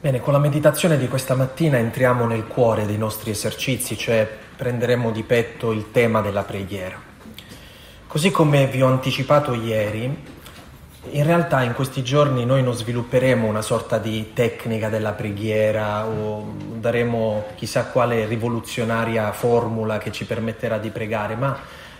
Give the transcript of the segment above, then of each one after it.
Bene, con la meditazione di questa mattina entriamo nel cuore dei nostri esercizi, cioè prenderemo di petto il tema della preghiera. Così come vi ho anticipato ieri, in realtà in questi giorni noi non svilupperemo una sorta di tecnica della preghiera o daremo chissà quale rivoluzionaria formula che ci permetterà di pregare, ma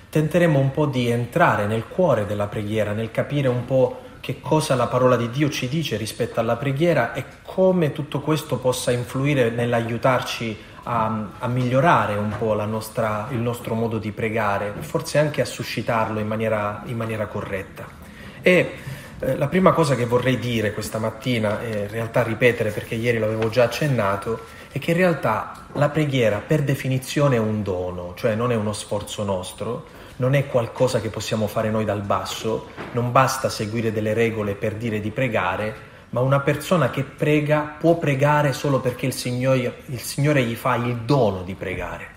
tenteremo un po' di entrare nel cuore della preghiera, nel capire un po' che cosa la parola di Dio ci dice rispetto alla preghiera e come tutto questo possa influire nell'aiutarci a, a migliorare un po' nostra, il nostro modo di pregare, forse anche a suscitarlo in maniera, in maniera corretta. E eh, la prima cosa che vorrei dire questa mattina, e in realtà ripetere perché ieri l'avevo già accennato, è che in realtà la preghiera per definizione è un dono, cioè non è uno sforzo nostro, non è qualcosa che possiamo fare noi dal basso, non basta seguire delle regole per dire di pregare, ma una persona che prega può pregare solo perché il Signore, il Signore gli fa il dono di pregare.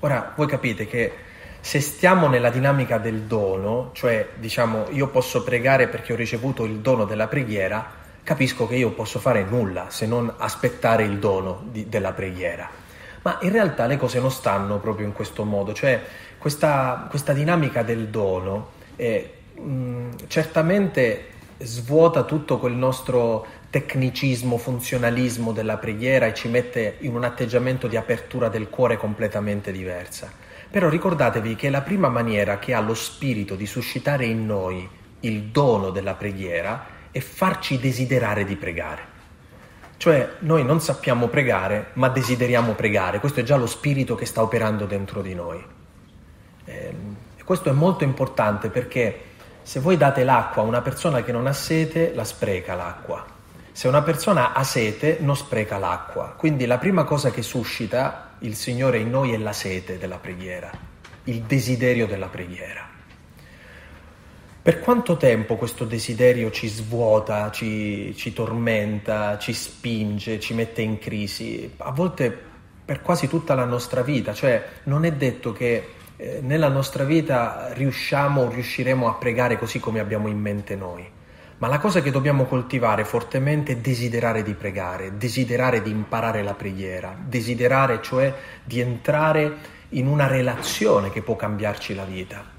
Ora, voi capite che se stiamo nella dinamica del dono, cioè diciamo io posso pregare perché ho ricevuto il dono della preghiera, capisco che io posso fare nulla se non aspettare il dono di, della preghiera. Ma in realtà le cose non stanno proprio in questo modo, cioè questa, questa dinamica del dono eh, mh, certamente svuota tutto quel nostro tecnicismo, funzionalismo della preghiera e ci mette in un atteggiamento di apertura del cuore completamente diversa. Però ricordatevi che la prima maniera che ha lo Spirito di suscitare in noi il dono della preghiera è farci desiderare di pregare. Cioè noi non sappiamo pregare, ma desideriamo pregare. Questo è già lo Spirito che sta operando dentro di noi. Ehm, e questo è molto importante perché se voi date l'acqua a una persona che non ha sete, la spreca l'acqua. Se una persona ha sete, non spreca l'acqua. Quindi la prima cosa che suscita il Signore in noi è la sete della preghiera, il desiderio della preghiera. Per quanto tempo questo desiderio ci svuota, ci, ci tormenta, ci spinge, ci mette in crisi? A volte per quasi tutta la nostra vita, cioè non è detto che eh, nella nostra vita riusciamo o riusciremo a pregare così come abbiamo in mente noi. Ma la cosa che dobbiamo coltivare fortemente è desiderare di pregare, desiderare di imparare la preghiera, desiderare cioè di entrare in una relazione che può cambiarci la vita.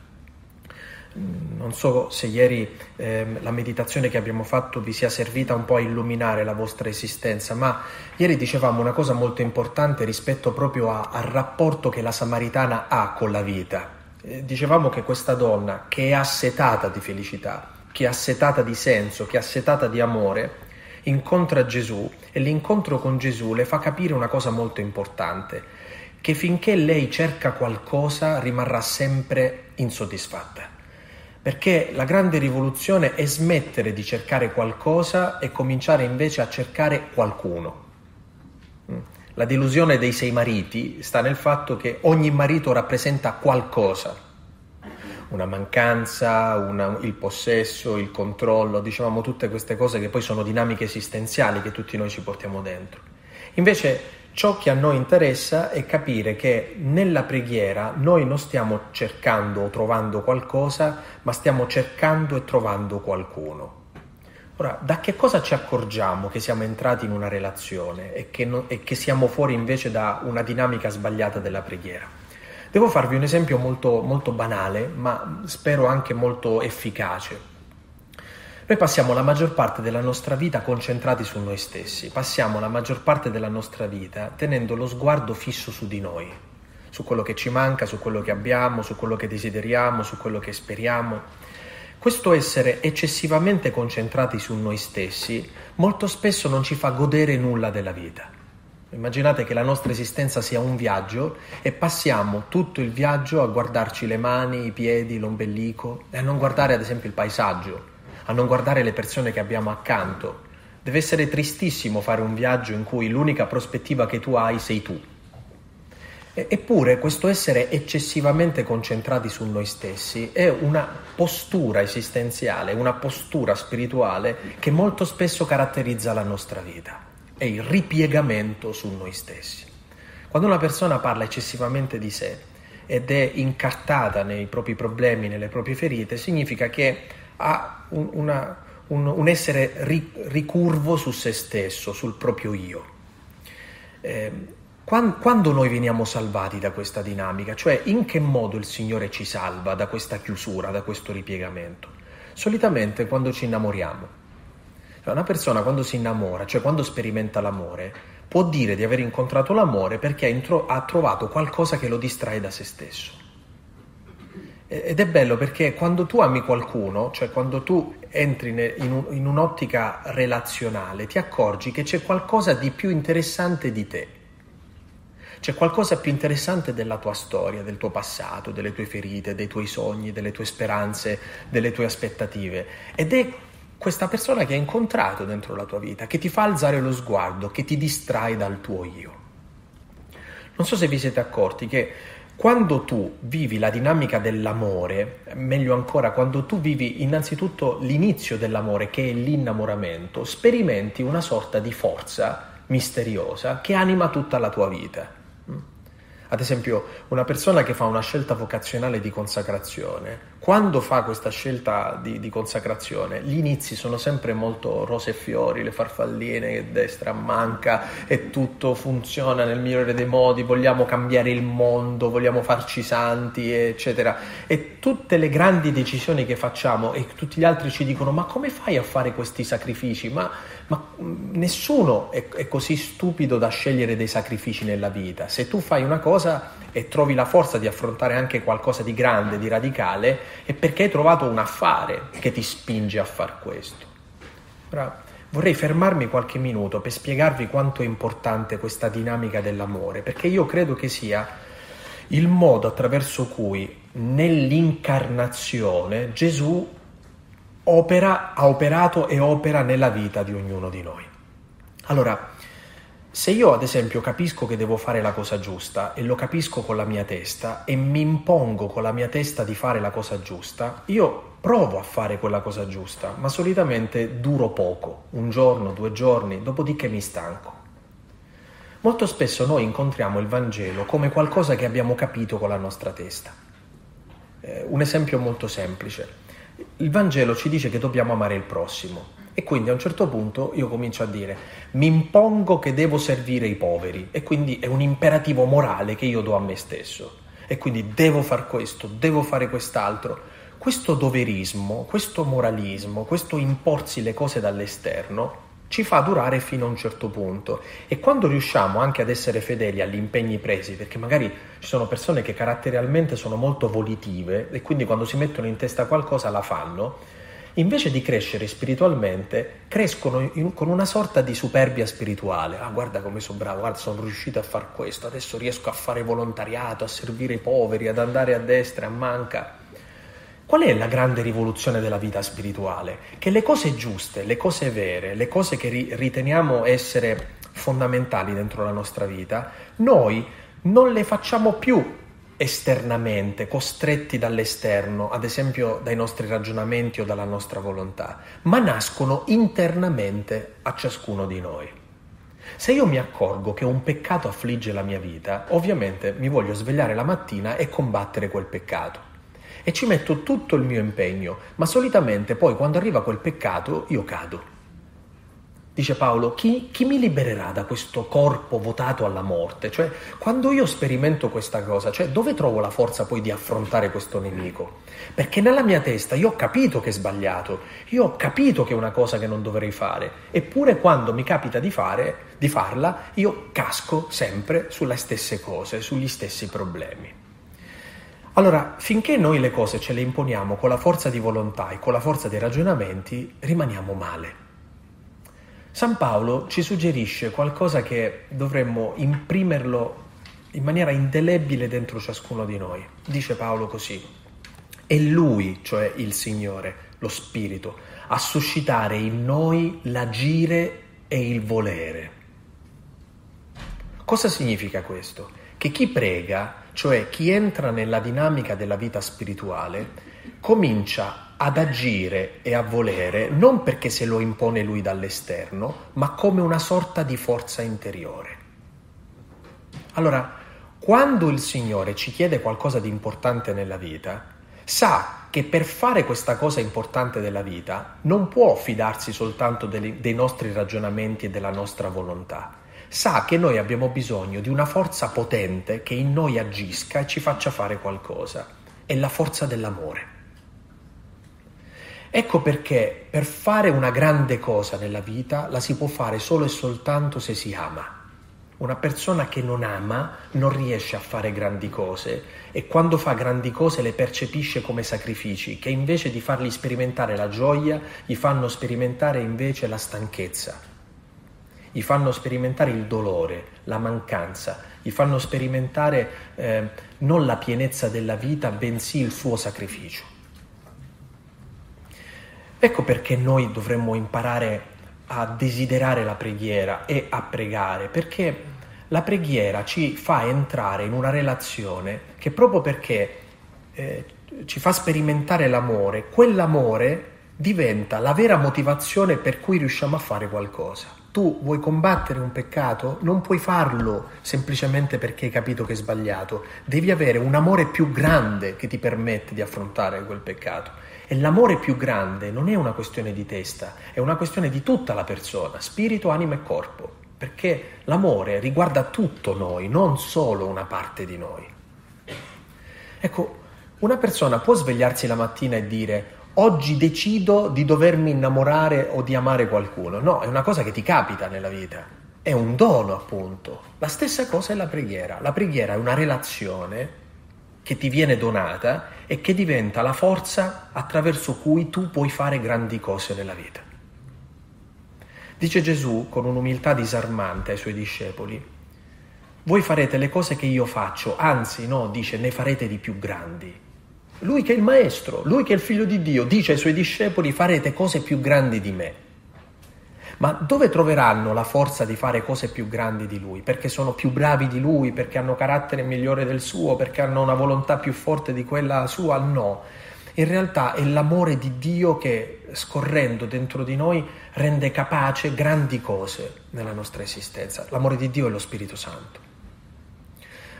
Non so se ieri eh, la meditazione che abbiamo fatto vi sia servita un po' a illuminare la vostra esistenza, ma ieri dicevamo una cosa molto importante rispetto proprio a, al rapporto che la Samaritana ha con la vita. Eh, dicevamo che questa donna che è assetata di felicità, che è assetata di senso, che è assetata di amore, incontra Gesù e l'incontro con Gesù le fa capire una cosa molto importante, che finché lei cerca qualcosa rimarrà sempre insoddisfatta. Perché la grande rivoluzione è smettere di cercare qualcosa e cominciare invece a cercare qualcuno. Mm. La delusione dei sei mariti sta nel fatto che ogni marito rappresenta qualcosa, una mancanza, una, il possesso, il controllo, dicevamo tutte queste cose che poi sono dinamiche esistenziali che tutti noi ci portiamo dentro. Invece Ciò che a noi interessa è capire che nella preghiera noi non stiamo cercando o trovando qualcosa, ma stiamo cercando e trovando qualcuno. Ora, da che cosa ci accorgiamo che siamo entrati in una relazione e che, no, e che siamo fuori invece da una dinamica sbagliata della preghiera? Devo farvi un esempio molto, molto banale, ma spero anche molto efficace. Noi passiamo la maggior parte della nostra vita concentrati su noi stessi, passiamo la maggior parte della nostra vita tenendo lo sguardo fisso su di noi, su quello che ci manca, su quello che abbiamo, su quello che desideriamo, su quello che speriamo. Questo essere eccessivamente concentrati su noi stessi molto spesso non ci fa godere nulla della vita. Immaginate che la nostra esistenza sia un viaggio e passiamo tutto il viaggio a guardarci le mani, i piedi, l'ombelico e a non guardare ad esempio il paesaggio, a non guardare le persone che abbiamo accanto. Deve essere tristissimo fare un viaggio in cui l'unica prospettiva che tu hai sei tu. Eppure questo essere eccessivamente concentrati su noi stessi è una postura esistenziale, una postura spirituale che molto spesso caratterizza la nostra vita, è il ripiegamento su noi stessi. Quando una persona parla eccessivamente di sé ed è incartata nei propri problemi, nelle proprie ferite, significa che ha un, una, un, un essere ri, ricurvo su se stesso, sul proprio io. Eh, quando, quando noi veniamo salvati da questa dinamica, cioè in che modo il Signore ci salva da questa chiusura, da questo ripiegamento? Solitamente quando ci innamoriamo. Cioè, una persona quando si innamora, cioè quando sperimenta l'amore, può dire di aver incontrato l'amore perché ha, trovato qualcosa che lo distrae da se stesso. Ed è bello perché quando tu ami qualcuno, cioè quando tu entri in un'ottica relazionale, ti accorgi che c'è qualcosa di più interessante di te. C'è qualcosa più interessante della tua storia, del tuo passato, delle tue ferite, dei tuoi sogni, delle tue speranze, delle tue aspettative. Ed è questa persona che hai incontrato dentro la tua vita, che ti fa alzare lo sguardo, che ti distrae dal tuo io. Non so se vi siete accorti che quando tu vivi la dinamica dell'amore, meglio ancora, quando tu vivi innanzitutto l'inizio dell'amore, che è l'innamoramento, sperimenti una sorta di forza misteriosa che anima tutta la tua vita. Ad esempio, una persona che fa una scelta vocazionale di consacrazione, quando fa questa scelta di, di, consacrazione, gli inizi sono sempre molto rose e fiori, le farfalline destra manca e tutto funziona nel migliore dei modi, vogliamo cambiare il mondo, vogliamo farci santi, eccetera. E tutte le grandi decisioni che facciamo e tutti gli altri ci dicono ma come fai a fare questi sacrifici? Ma, ma nessuno è, è così stupido da scegliere dei sacrifici nella vita. Se tu fai una cosa, cosa e trovi la forza di affrontare anche qualcosa di grande, di radicale, è perché hai trovato un affare che ti spinge a far questo. Ora, vorrei fermarmi qualche minuto per spiegarvi quanto è importante questa dinamica dell'amore, perché io credo che sia il modo attraverso cui nell'incarnazione Gesù opera, ha operato e opera nella vita di ognuno di noi. Allora, se io ad esempio capisco che devo fare la cosa giusta e lo capisco con la mia testa e mi impongo con la mia testa di fare la cosa giusta, io provo a fare quella cosa giusta, ma solitamente duro poco, un giorno, due giorni, dopodiché mi stanco. Molto spesso noi incontriamo il Vangelo come qualcosa che abbiamo capito con la nostra testa. Eh, un esempio molto semplice. Il Vangelo ci dice che dobbiamo amare il prossimo, e quindi a un certo punto io comincio a dire mi impongo che devo servire i poveri e quindi è un imperativo morale che io do a me stesso. E quindi devo fare questo, devo fare quest'altro. Questo doverismo, questo moralismo, questo imporsi le cose dall'esterno ci fa durare fino a un certo punto e quando riusciamo anche ad essere fedeli agli impegni presi, perché magari ci sono persone che caratterialmente sono molto volitive e quindi quando si mettono in testa qualcosa la fanno, invece di crescere spiritualmente, crescono in, con una sorta di superbia spirituale. Ah, guarda come sono bravo, guarda, sono riuscito a fare questo, adesso riesco a fare volontariato, a servire i poveri, ad andare a destra, a manca. Qual è la grande rivoluzione della vita spirituale? Che le cose giuste, le cose vere, le cose che riteniamo essere fondamentali dentro la nostra vita, noi non le facciamo più esternamente, costretti dall'esterno, ad esempio dai nostri ragionamenti o dalla nostra volontà, ma nascono internamente a ciascuno di noi. Se io mi accorgo che un peccato affligge la mia vita, ovviamente mi voglio svegliare la mattina e combattere quel peccato. E ci metto tutto il mio impegno, ma solitamente poi quando arriva quel peccato io cado Dice Paolo, chi, chi, mi libererà da questo corpo votato alla morte? Cioè, quando io sperimento questa cosa, cioè, dove trovo la forza poi di affrontare questo nemico? Perché nella mia testa io ho capito che è sbagliato, io ho capito che è una cosa che non dovrei fare, eppure quando mi capita di, fare, di farla, io casco sempre sulle stesse cose, sugli stessi problemi. Allora, finché noi le cose ce le imponiamo con la forza di volontà e con la forza dei ragionamenti, rimaniamo male. San Paolo ci suggerisce qualcosa che dovremmo imprimerlo in maniera indelebile dentro ciascuno di noi. Dice Paolo così, è Lui, cioè il Signore, lo Spirito, a suscitare in noi l'agire e il volere. Cosa significa questo? Che chi prega, cioè chi entra nella dinamica della vita spirituale, comincia ad agire e a volere non perché se lo impone lui dall'esterno, ma come una sorta di forza interiore. Allora, quando il Signore ci chiede qualcosa di importante nella vita, sa che per fare questa cosa importante della vita non può fidarsi soltanto dei, nostri ragionamenti e della nostra volontà. Sa che noi abbiamo bisogno di una forza potente che in noi agisca e ci faccia fare qualcosa. È la forza dell'amore. Ecco perché per fare una grande cosa nella vita la si può fare solo e soltanto se si ama. Una persona che non ama non riesce a fare grandi cose e quando fa grandi cose le percepisce come sacrifici che invece di fargli sperimentare la gioia gli fanno sperimentare invece la stanchezza, gli fanno sperimentare il dolore, la mancanza, gli fanno sperimentare eh, non la pienezza della vita bensì il suo sacrificio. Ecco perché noi dovremmo imparare a desiderare la preghiera e a pregare, perché la preghiera ci fa entrare in una relazione che proprio perché eh, ci fa sperimentare l'amore, quell'amore diventa la vera motivazione per cui riusciamo a fare qualcosa. Tu vuoi combattere un peccato? Non puoi farlo semplicemente perché hai capito che è sbagliato. Devi avere un amore più grande che ti permette di affrontare quel peccato. E l'amore più grande non è una questione di testa, è una questione di tutta la persona, spirito, anima e corpo perché l'amore riguarda tutto noi, non solo una parte di noi. Ecco, una persona può svegliarsi la mattina e dire oggi decido di dovermi innamorare o di amare qualcuno. No, è una cosa che ti capita nella vita, è un dono appunto. La stessa cosa è la preghiera. La preghiera è una relazione che ti viene donata e che diventa la forza attraverso cui tu puoi fare grandi cose nella vita. Dice Gesù con un'umiltà disarmante ai suoi discepoli, voi farete le cose che io faccio, anzi no, dice, ne farete di più grandi. Lui che è il Maestro, lui che è il Figlio di Dio, dice ai suoi discepoli, farete cose più grandi di me. Ma dove troveranno la forza di fare cose più grandi di lui? Perché sono più bravi di lui, perché hanno carattere migliore del suo, perché hanno una volontà più forte di quella sua? No in realtà è l'amore di Dio che scorrendo dentro di noi rende capace grandi cose nella nostra esistenza. L'amore di Dio è lo Spirito Santo.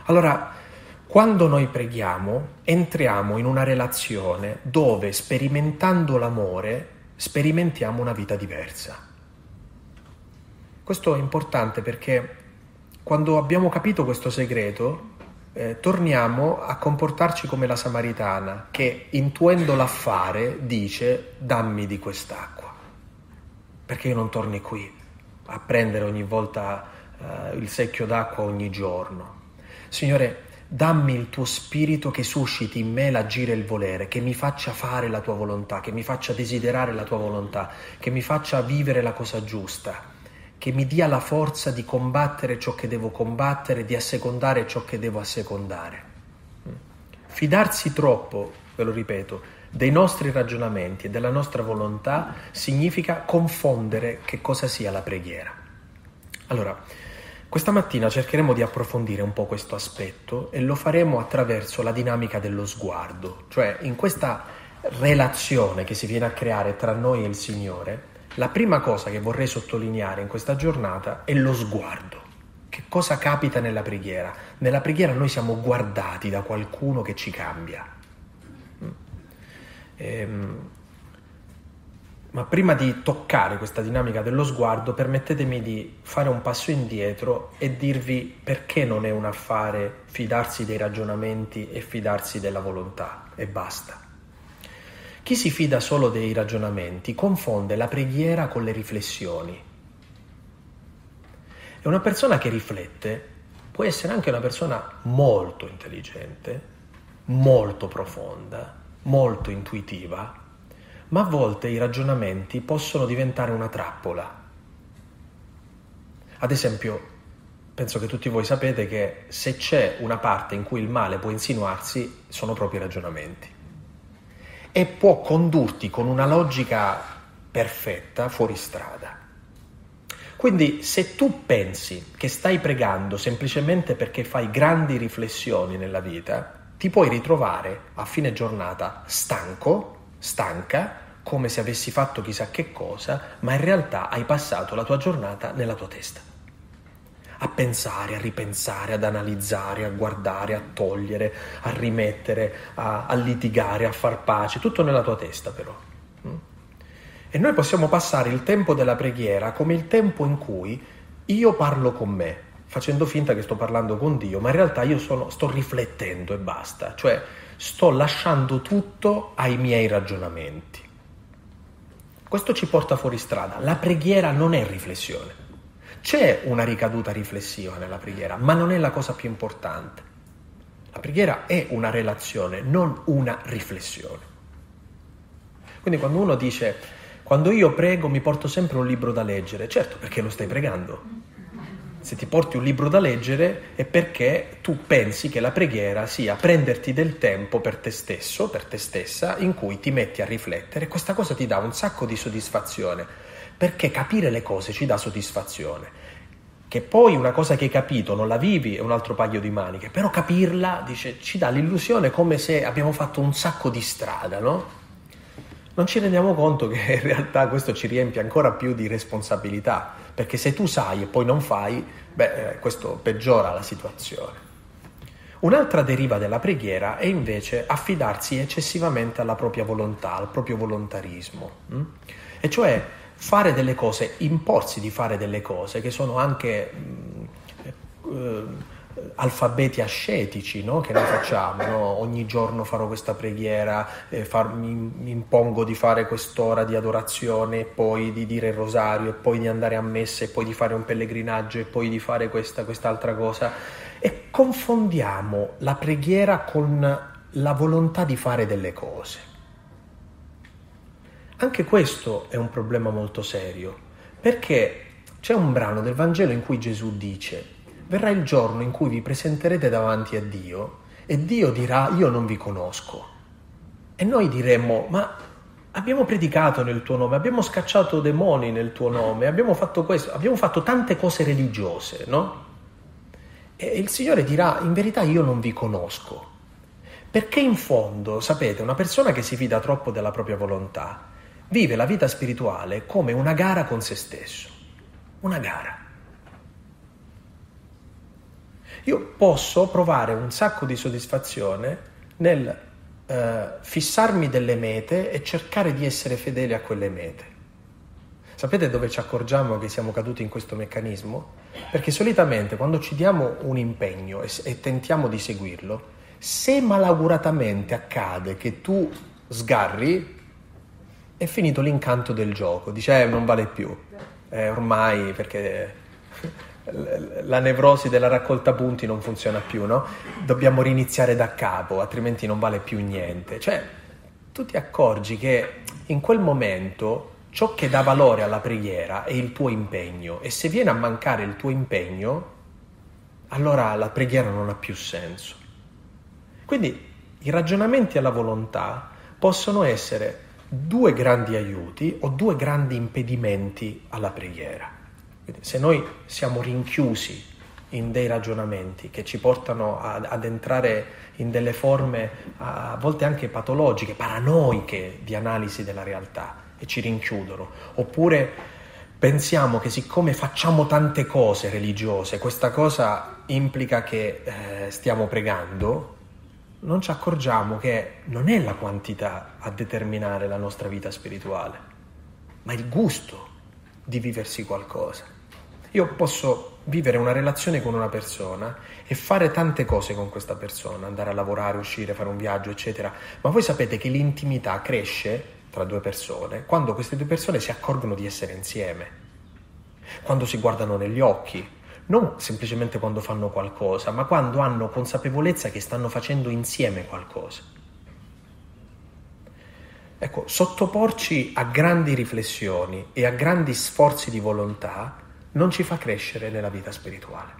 Allora, quando noi preghiamo, entriamo in una relazione dove sperimentando l'amore sperimentiamo una vita diversa. Questo è importante perché quando abbiamo capito questo segreto, eh, torniamo a comportarci come la Samaritana che intuendo l'affare dice dammi di quest'acqua, perché io non torni qui a prendere ogni volta eh, il secchio d'acqua ogni giorno. Signore, dammi il tuo spirito che susciti in me l'agire e il volere, che mi faccia fare la tua volontà, che mi faccia desiderare la tua volontà, che mi faccia vivere la cosa giusta che mi dia la forza di combattere ciò che devo combattere, di assecondare ciò che devo assecondare. Fidarsi troppo, ve lo ripeto, dei nostri ragionamenti e della nostra volontà significa confondere che cosa sia la preghiera. Allora, questa mattina cercheremo di approfondire un po' questo aspetto e lo faremo attraverso la dinamica dello sguardo, cioè in questa relazione che si viene a creare tra noi e il Signore, la prima cosa che vorrei sottolineare in questa giornata è lo sguardo. Che cosa capita nella preghiera? Nella preghiera noi siamo guardati da qualcuno che ci cambia. Ehm, ma prima di toccare questa dinamica dello sguardo, permettetemi di fare un passo indietro e dirvi perché non è un affare fidarsi dei ragionamenti e fidarsi della volontà e basta. Chi si fida solo dei ragionamenti confonde la preghiera con le riflessioni. E una persona che riflette può essere anche una persona molto intelligente, molto profonda, molto intuitiva, ma a volte i ragionamenti possono diventare una trappola. Ad esempio, penso che tutti voi sapete che se c'è una parte in cui il male può insinuarsi, sono proprio i ragionamenti e può condurti con una logica perfetta fuori strada. Quindi se tu pensi che stai pregando semplicemente perché fai grandi riflessioni nella vita, ti puoi ritrovare a fine giornata stanco, stanca, come se avessi fatto chissà che cosa, ma in realtà hai passato la tua giornata nella tua testa. a pensare, a ripensare, ad analizzare, a guardare, a togliere, a rimettere, a, a litigare, a far pace, tutto nella tua testa però. Mm? E noi possiamo passare il tempo della preghiera come il tempo in cui io parlo con me, facendo finta che sto parlando con Dio, ma in realtà io sono, sto riflettendo e basta, cioè sto lasciando tutto ai miei ragionamenti. Questo ci porta fuori strada. La preghiera non è riflessione. C'è una ricaduta riflessiva nella preghiera, ma non è la cosa più importante. La preghiera è una relazione, non una riflessione. Quindi quando uno dice, quando io prego mi porto sempre un libro da leggere, certo perché lo stai pregando. Se ti porti un libro da leggere è perché tu pensi che la preghiera sia prenderti del tempo per te stesso, per te stessa, in cui ti metti a riflettere. Questa cosa ti dà un sacco di soddisfazione perché capire le cose ci dà soddisfazione. Che poi una cosa che hai capito non la vivi è un altro paio di maniche, però capirla dice, ci dà l'illusione come se abbiamo fatto un sacco di strada, no? Non ci rendiamo conto che in realtà questo ci riempie ancora più di responsabilità, perché se tu sai e poi non fai, beh, eh, questo peggiora la situazione. Un'altra deriva della preghiera è invece affidarsi eccessivamente alla propria volontà, al proprio volontarismo, hm? e cioè fare delle cose, imporsi di fare delle cose che sono anche mh, eh, alfabeti ascetici no? che noi facciamo, no? ogni giorno farò questa preghiera, eh, far, mi, mi, impongo di fare quest'ora di adorazione, poi di dire il rosario, e poi di andare a messa, e poi di fare un pellegrinaggio, e poi di fare questa, quest'altra cosa. E confondiamo la preghiera con la volontà di fare delle cose. Anche questo è un problema molto serio, perché c'è un brano del Vangelo in cui Gesù dice, verrà il giorno in cui vi presenterete davanti a Dio e Dio dirà io non vi conosco. E noi diremmo, ma abbiamo predicato nel tuo nome, abbiamo scacciato demoni nel tuo nome, abbiamo fatto questo, abbiamo fatto tante cose religiose, no? E il Signore dirà, in verità io non vi conosco. Perché in fondo, sapete, una persona che si fida troppo della propria volontà vive la vita spirituale come una gara con se stesso, una gara. Io posso provare un sacco di soddisfazione nel eh, fissarmi delle mete e cercare di essere fedeli a quelle mete. Sapete dove ci accorgiamo che siamo caduti in questo meccanismo? Perché solitamente quando ci diamo un impegno e, e tentiamo di seguirlo, se malauguratamente accade che tu sgarri, è finito l'incanto del gioco, dice eh, non vale più, eh, ormai perché la nevrosi della raccolta punti non funziona più, no? Dobbiamo riniziare da capo, altrimenti non vale più niente. Cioè, tu ti accorgi che in quel momento ciò che dà valore alla preghiera è il tuo impegno e se viene a mancare il tuo impegno, allora la preghiera non ha più senso. Quindi i ragionamenti alla volontà possono essere due grandi aiuti o due grandi impedimenti alla preghiera. Se noi siamo rinchiusi in dei ragionamenti che ci portano ad, ad entrare in delle forme a volte anche patologiche, paranoiche di analisi della realtà e ci rinchiudono, oppure pensiamo che siccome facciamo tante cose religiose, questa cosa implica che eh, stiamo pregando, non ci accorgiamo che non è la quantità a determinare la nostra vita spirituale, ma il gusto di viversi qualcosa. Io posso vivere una relazione con una persona e fare tante cose con questa persona, andare a lavorare, uscire, fare un viaggio, eccetera, ma voi sapete che l'intimità cresce tra due persone quando queste due persone si accorgono di essere insieme, quando si guardano negli occhi, non semplicemente quando fanno qualcosa, ma quando hanno consapevolezza che stanno facendo insieme qualcosa. Ecco, sottoporci a grandi riflessioni e a grandi sforzi di volontà non ci fa crescere nella vita spirituale.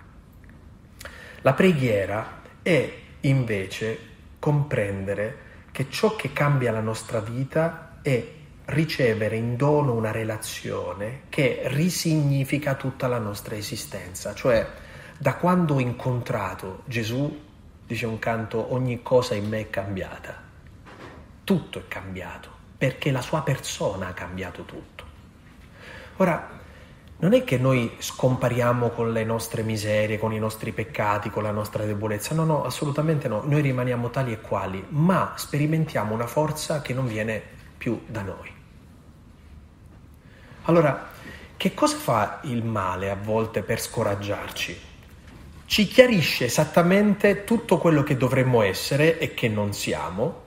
La preghiera è invece comprendere che ciò che cambia la nostra vita è ricevere in dono una relazione che risignifica tutta la nostra esistenza, cioè da quando ho incontrato Gesù, dice un canto, ogni cosa in me è cambiata, tutto è cambiato, perché la sua persona ha cambiato tutto. Ora, non è che noi scompariamo con le nostre miserie, con i nostri peccati, con la nostra debolezza, no, no, assolutamente no, noi rimaniamo tali e quali, ma sperimentiamo una forza che non viene più da noi. Allora, che cosa fa il male a volte per scoraggiarci? Ci chiarisce esattamente tutto quello che dovremmo essere e che non siamo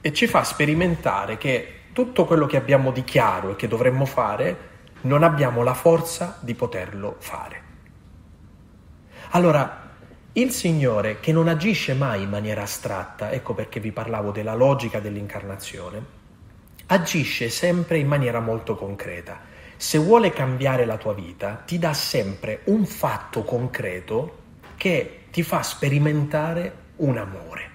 e ci fa sperimentare che tutto quello che abbiamo di chiaro e che dovremmo fare non abbiamo la forza di poterlo fare. Allora, il Signore che non agisce mai in maniera astratta, ecco perché vi parlavo della logica dell'incarnazione, agisce sempre in maniera molto concreta. Se vuole cambiare la tua vita, ti dà sempre un fatto concreto che ti fa sperimentare un amore.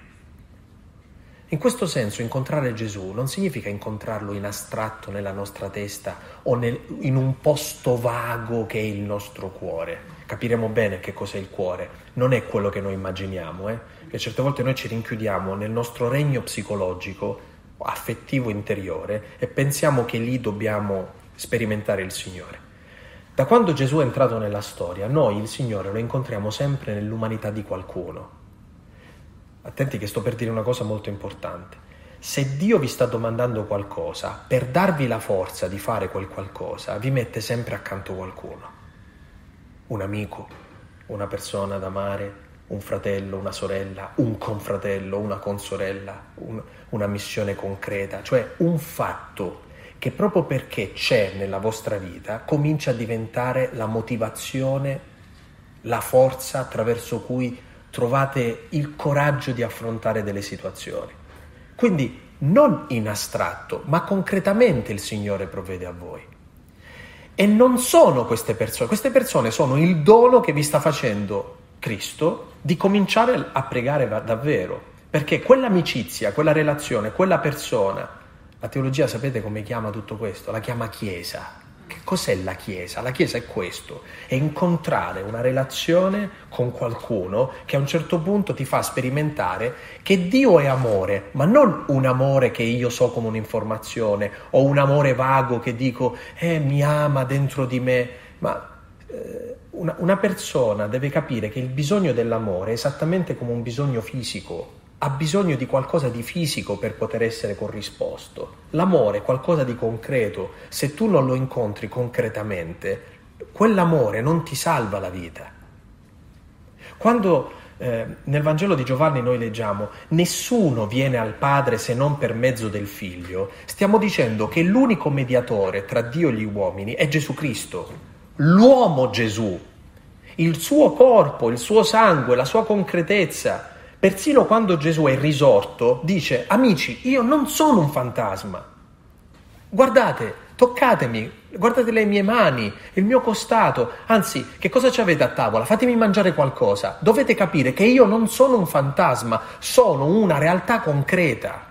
In questo senso incontrare Gesù non significa incontrarlo in astratto nella nostra testa o nel, in un posto vago che è il nostro cuore. Capiremo bene che cos'è il cuore, non è quello che noi immaginiamo, eh? che certe volte noi ci rinchiudiamo nel nostro regno psicologico, affettivo interiore e pensiamo che lì dobbiamo sperimentare il Signore. Da quando Gesù è entrato nella storia, noi il Signore lo incontriamo sempre nell'umanità di qualcuno, Attenti che sto per dire una cosa molto importante. Se Dio vi sta domandando qualcosa, per darvi la forza di fare quel qualcosa, vi mette sempre accanto qualcuno. Un amico, una persona da amare, un fratello, una sorella, un confratello, una consorella, un, una missione concreta, cioè un fatto che proprio perché c'è nella vostra vita comincia a diventare la motivazione, la forza attraverso cui trovate il coraggio di affrontare delle situazioni. Quindi non in astratto, ma concretamente il Signore provvede a voi. E non sono queste persone, queste persone sono il dono che vi sta facendo Cristo di cominciare a pregare davvero, perché quell'amicizia, quella relazione, quella persona, la teologia sapete come chiama tutto questo? La chiama Chiesa. Che cos'è la Chiesa? La Chiesa è questo, è incontrare una relazione con qualcuno che a un certo punto ti fa sperimentare che Dio è amore, ma non un amore che io so come un'informazione o un amore vago che dico, eh, mi ama dentro di me, ma eh, una, una persona deve capire che il bisogno dell'amore è esattamente come un bisogno fisico, ha bisogno di qualcosa di fisico per poter essere corrisposto. L'amore è qualcosa di concreto. Se tu non lo incontri concretamente, quell'amore non ti salva la vita. Quando eh, nel Vangelo di Giovanni noi leggiamo nessuno viene al Padre se non per mezzo del Figlio, stiamo dicendo che l'unico mediatore tra Dio e gli uomini è Gesù Cristo, l'uomo Gesù, il suo corpo, il suo sangue, la sua concretezza Persino quando Gesù è risorto, dice, amici, io non sono un fantasma. Guardate, toccatemi, guardate le mie mani, il mio costato, anzi, che cosa ci avete a tavola? Fatemi mangiare qualcosa. Dovete capire che io non sono un fantasma, sono una realtà concreta.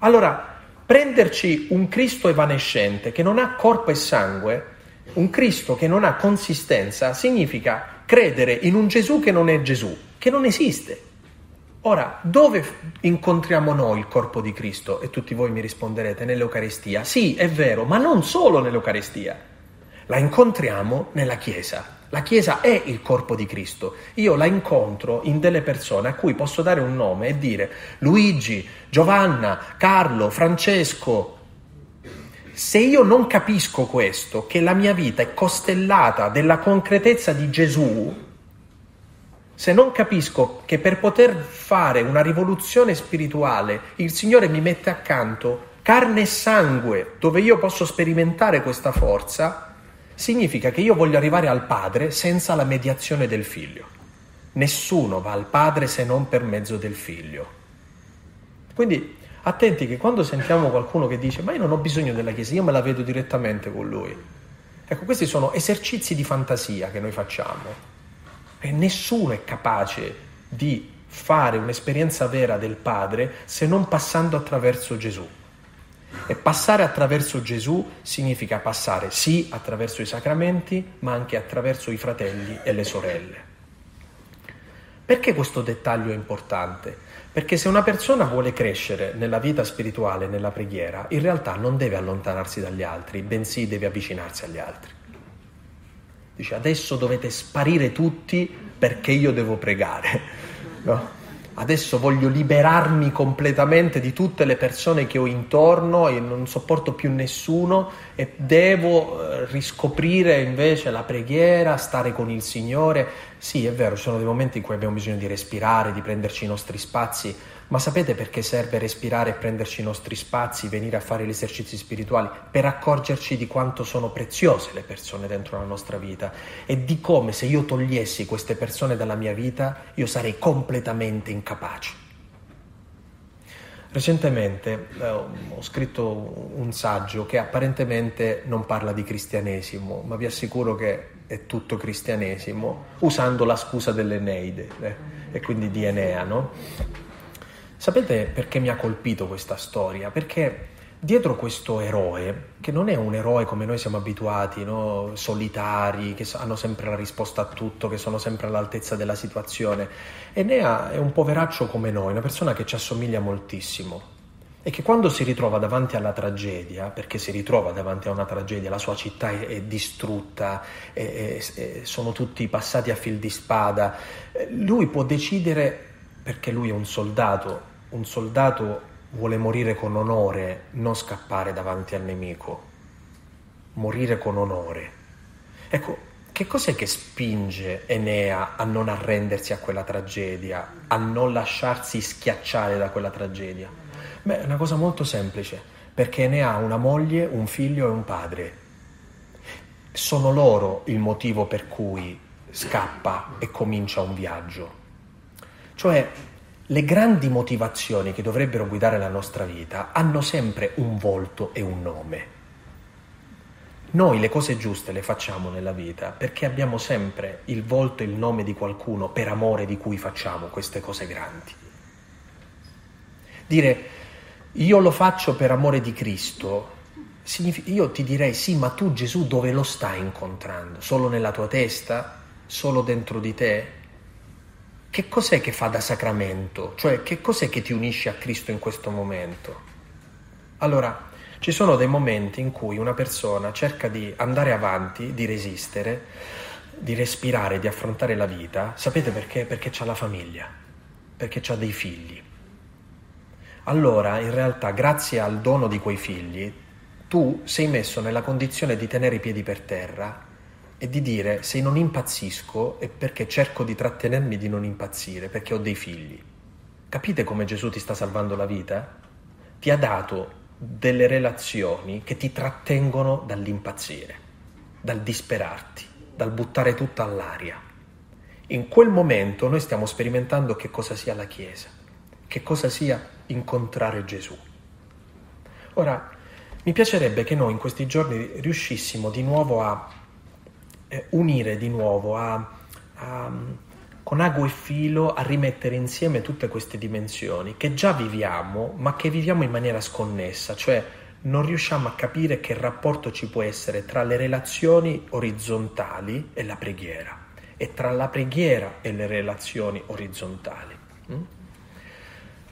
Allora, prenderci un Cristo evanescente che non ha corpo e sangue, un Cristo che non ha consistenza, significa credere in un Gesù che non è Gesù, che non esiste. Ora, dove incontriamo noi il corpo di Cristo? E tutti voi mi risponderete nell'Eucaristia. Sì, è vero, ma non solo nell'Eucaristia. La incontriamo nella Chiesa. La Chiesa è il corpo di Cristo. Io la incontro in delle persone a cui posso dare un nome e dire Luigi, Giovanna, Carlo, Francesco. Se io non capisco questo, che la mia vita è costellata della concretezza di Gesù, se non capisco che per poter fare una rivoluzione spirituale il Signore mi mette accanto carne e sangue dove io posso sperimentare questa forza, significa che io voglio arrivare al Padre senza la mediazione del Figlio. Nessuno va al Padre se non per mezzo del Figlio. Quindi attenti che quando sentiamo qualcuno che dice ma io non ho bisogno della Chiesa, io me la vedo direttamente con Lui. Ecco, questi sono esercizi di fantasia che noi facciamo e nessuno è capace di fare un'esperienza vera del Padre se non passando attraverso Gesù. E passare attraverso Gesù significa passare sì attraverso i sacramenti, ma anche attraverso i fratelli e le sorelle. Perché questo dettaglio è importante? Perché se una persona vuole crescere nella vita spirituale, nella preghiera, in realtà non deve allontanarsi dagli altri, bensì deve avvicinarsi agli altri. Dice adesso dovete sparire tutti perché io devo pregare. No? Adesso voglio liberarmi completamente di tutte le persone che ho intorno e non sopporto più nessuno e devo eh, riscoprire invece la preghiera, stare con il Signore. Sì, è vero, ci sono dei momenti in cui abbiamo bisogno di respirare, di prenderci i nostri spazi, ma sapete perché serve respirare e prenderci i nostri spazi, venire a fare gli esercizi spirituali? Per accorgerci di quanto sono preziose le persone dentro la nostra vita e di come se io togliessi queste persone dalla mia vita io sarei completamente incapace. Recentemente eh, ho scritto un saggio che apparentemente non parla di cristianesimo, ma vi assicuro che è tutto cristianesimo, usando la scusa dell'Eneide eh, e quindi di Enea, no? Sapete perché mi ha colpito questa storia? Perché dietro questo eroe, che non è un eroe come noi siamo abituati, no? solitari, che hanno sempre la risposta a tutto, che sono sempre all'altezza della situazione, Enea è un poveraccio come noi, una persona che ci assomiglia moltissimo e che quando si ritrova davanti alla tragedia, perché si ritrova davanti a una tragedia, la sua città è, è distrutta, è, è, sono tutti passati a fil di spada, eh, lui può decidere, perché lui è un soldato, un soldato vuole morire con onore, non scappare davanti al nemico. Morire con onore. Ecco, che cos'è che spinge Enea a non arrendersi a quella tragedia, a non lasciarsi schiacciare da quella tragedia? Beh, è una cosa molto semplice, perché Enea ha una moglie, un figlio e un padre. Sono loro il motivo per cui scappa e comincia un viaggio. Cioè, le grandi motivazioni che dovrebbero guidare la nostra vita hanno sempre un volto e un nome. Noi le cose giuste le facciamo nella vita perché abbiamo sempre il volto e il nome di qualcuno per amore di cui facciamo queste cose grandi. Dire io lo faccio per amore di Cristo, io ti direi sì, ma tu Gesù dove lo stai incontrando? Solo nella tua testa? Solo dentro di te? Che cos'è che fa da sacramento? Cioè, che cos'è che ti unisce a Cristo in questo momento? Allora, ci sono dei momenti in cui una persona cerca di andare avanti, di resistere, di respirare, di affrontare la vita. Sapete perché? Perché c'ha la famiglia, perché c'ha dei figli. Allora, in realtà, grazie al dono di quei figli, tu sei messo nella condizione di tenere i piedi per terra e di dire se non impazzisco è perché cerco di trattenermi di non impazzire, perché ho dei figli. Capite come Gesù ti sta salvando la vita? Ti ha dato delle relazioni che ti trattengono dall'impazzire, dal disperarti, dal buttare tutto all'aria. In quel momento noi stiamo sperimentando che cosa sia la Chiesa, che cosa sia incontrare Gesù. Ora, mi piacerebbe che noi in questi giorni riuscissimo di nuovo a eh, unire di nuovo, a, a, con ago e filo, a rimettere insieme tutte queste dimensioni che già viviamo, ma che viviamo in maniera sconnessa, cioè non riusciamo a capire che rapporto ci può essere tra le relazioni orizzontali e la preghiera e tra la preghiera e le relazioni orizzontali. Mm?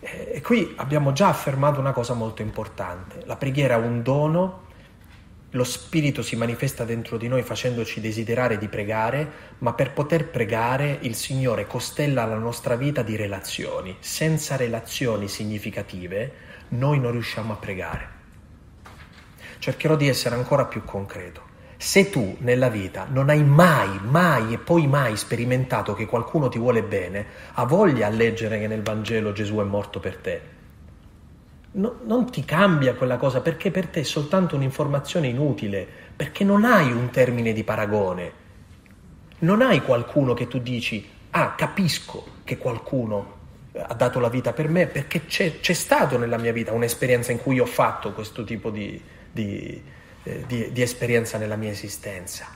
E qui abbiamo già affermato una cosa molto importante. La preghiera è un dono lo Spirito si manifesta dentro di noi facendoci desiderare di pregare, ma per poter pregare il Signore costella la nostra vita di relazioni. Senza relazioni significative noi non riusciamo a pregare. Cercherò di essere ancora più concreto. Se tu nella vita non hai mai, mai e poi mai sperimentato che qualcuno ti vuole bene, ha voglia a leggere che nel Vangelo Gesù è morto per te no, non ti cambia quella cosa perché per te è soltanto un'informazione inutile, perché non hai un termine di paragone, non hai qualcuno che tu dici, ah, capisco che qualcuno ha dato la vita per me perché c'è, c'è stata nella mia vita un'esperienza in cui ho fatto questo tipo di, di, eh, di, di esperienza nella mia esistenza.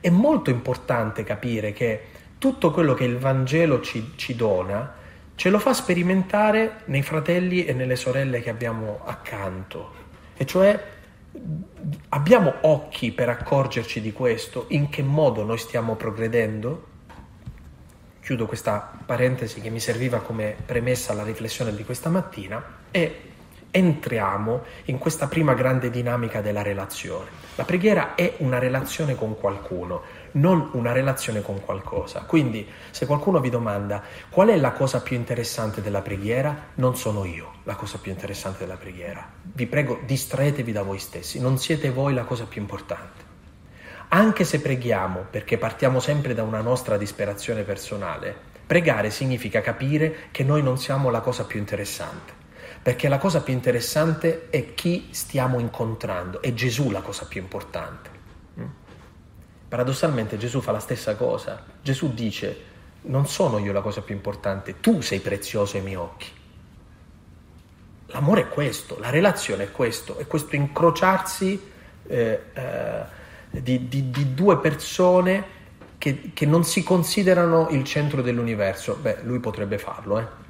È molto importante capire che tutto quello che il Vangelo ci, ci dona ce lo fa sperimentare nei fratelli e nelle sorelle che abbiamo accanto. E cioè abbiamo occhi per accorgerci di questo, in che modo noi stiamo progredendo? Chiudo questa parentesi che mi serviva come premessa alla riflessione di questa mattina e entriamo in questa prima grande dinamica della relazione. La preghiera è una relazione con qualcuno, non una relazione con qualcosa. Quindi se qualcuno vi domanda qual è la cosa più interessante della preghiera, non sono io la cosa più interessante della preghiera. Vi prego, distraetevi da voi stessi, non siete voi la cosa più importante. Anche se preghiamo, perché partiamo sempre da una nostra disperazione personale, pregare significa capire che noi non siamo la cosa più interessante perché la cosa più interessante è chi stiamo incontrando, è Gesù la cosa più importante. Paradossalmente Gesù fa la stessa cosa. Gesù dice, non sono io la cosa più importante, tu sei prezioso ai miei occhi. L'amore è questo, la relazione è questo, è questo incrociarsi eh, eh, di, di, di, due persone che, che non si considerano il centro dell'universo. Beh, lui potrebbe farlo, eh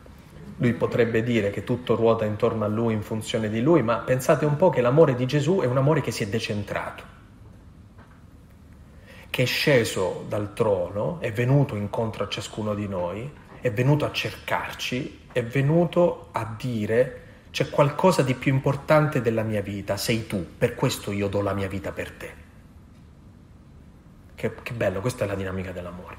lui potrebbe dire che tutto ruota intorno a lui in funzione di lui, ma pensate un po' che l'amore di Gesù è un amore che si è decentrato, che è sceso dal trono, è venuto incontro a ciascuno di noi, è venuto a cercarci, è venuto a dire c'è qualcosa di più importante della mia vita, sei tu, per questo io do la mia vita per te. Che, che bello, questa è la dinamica dell'amore.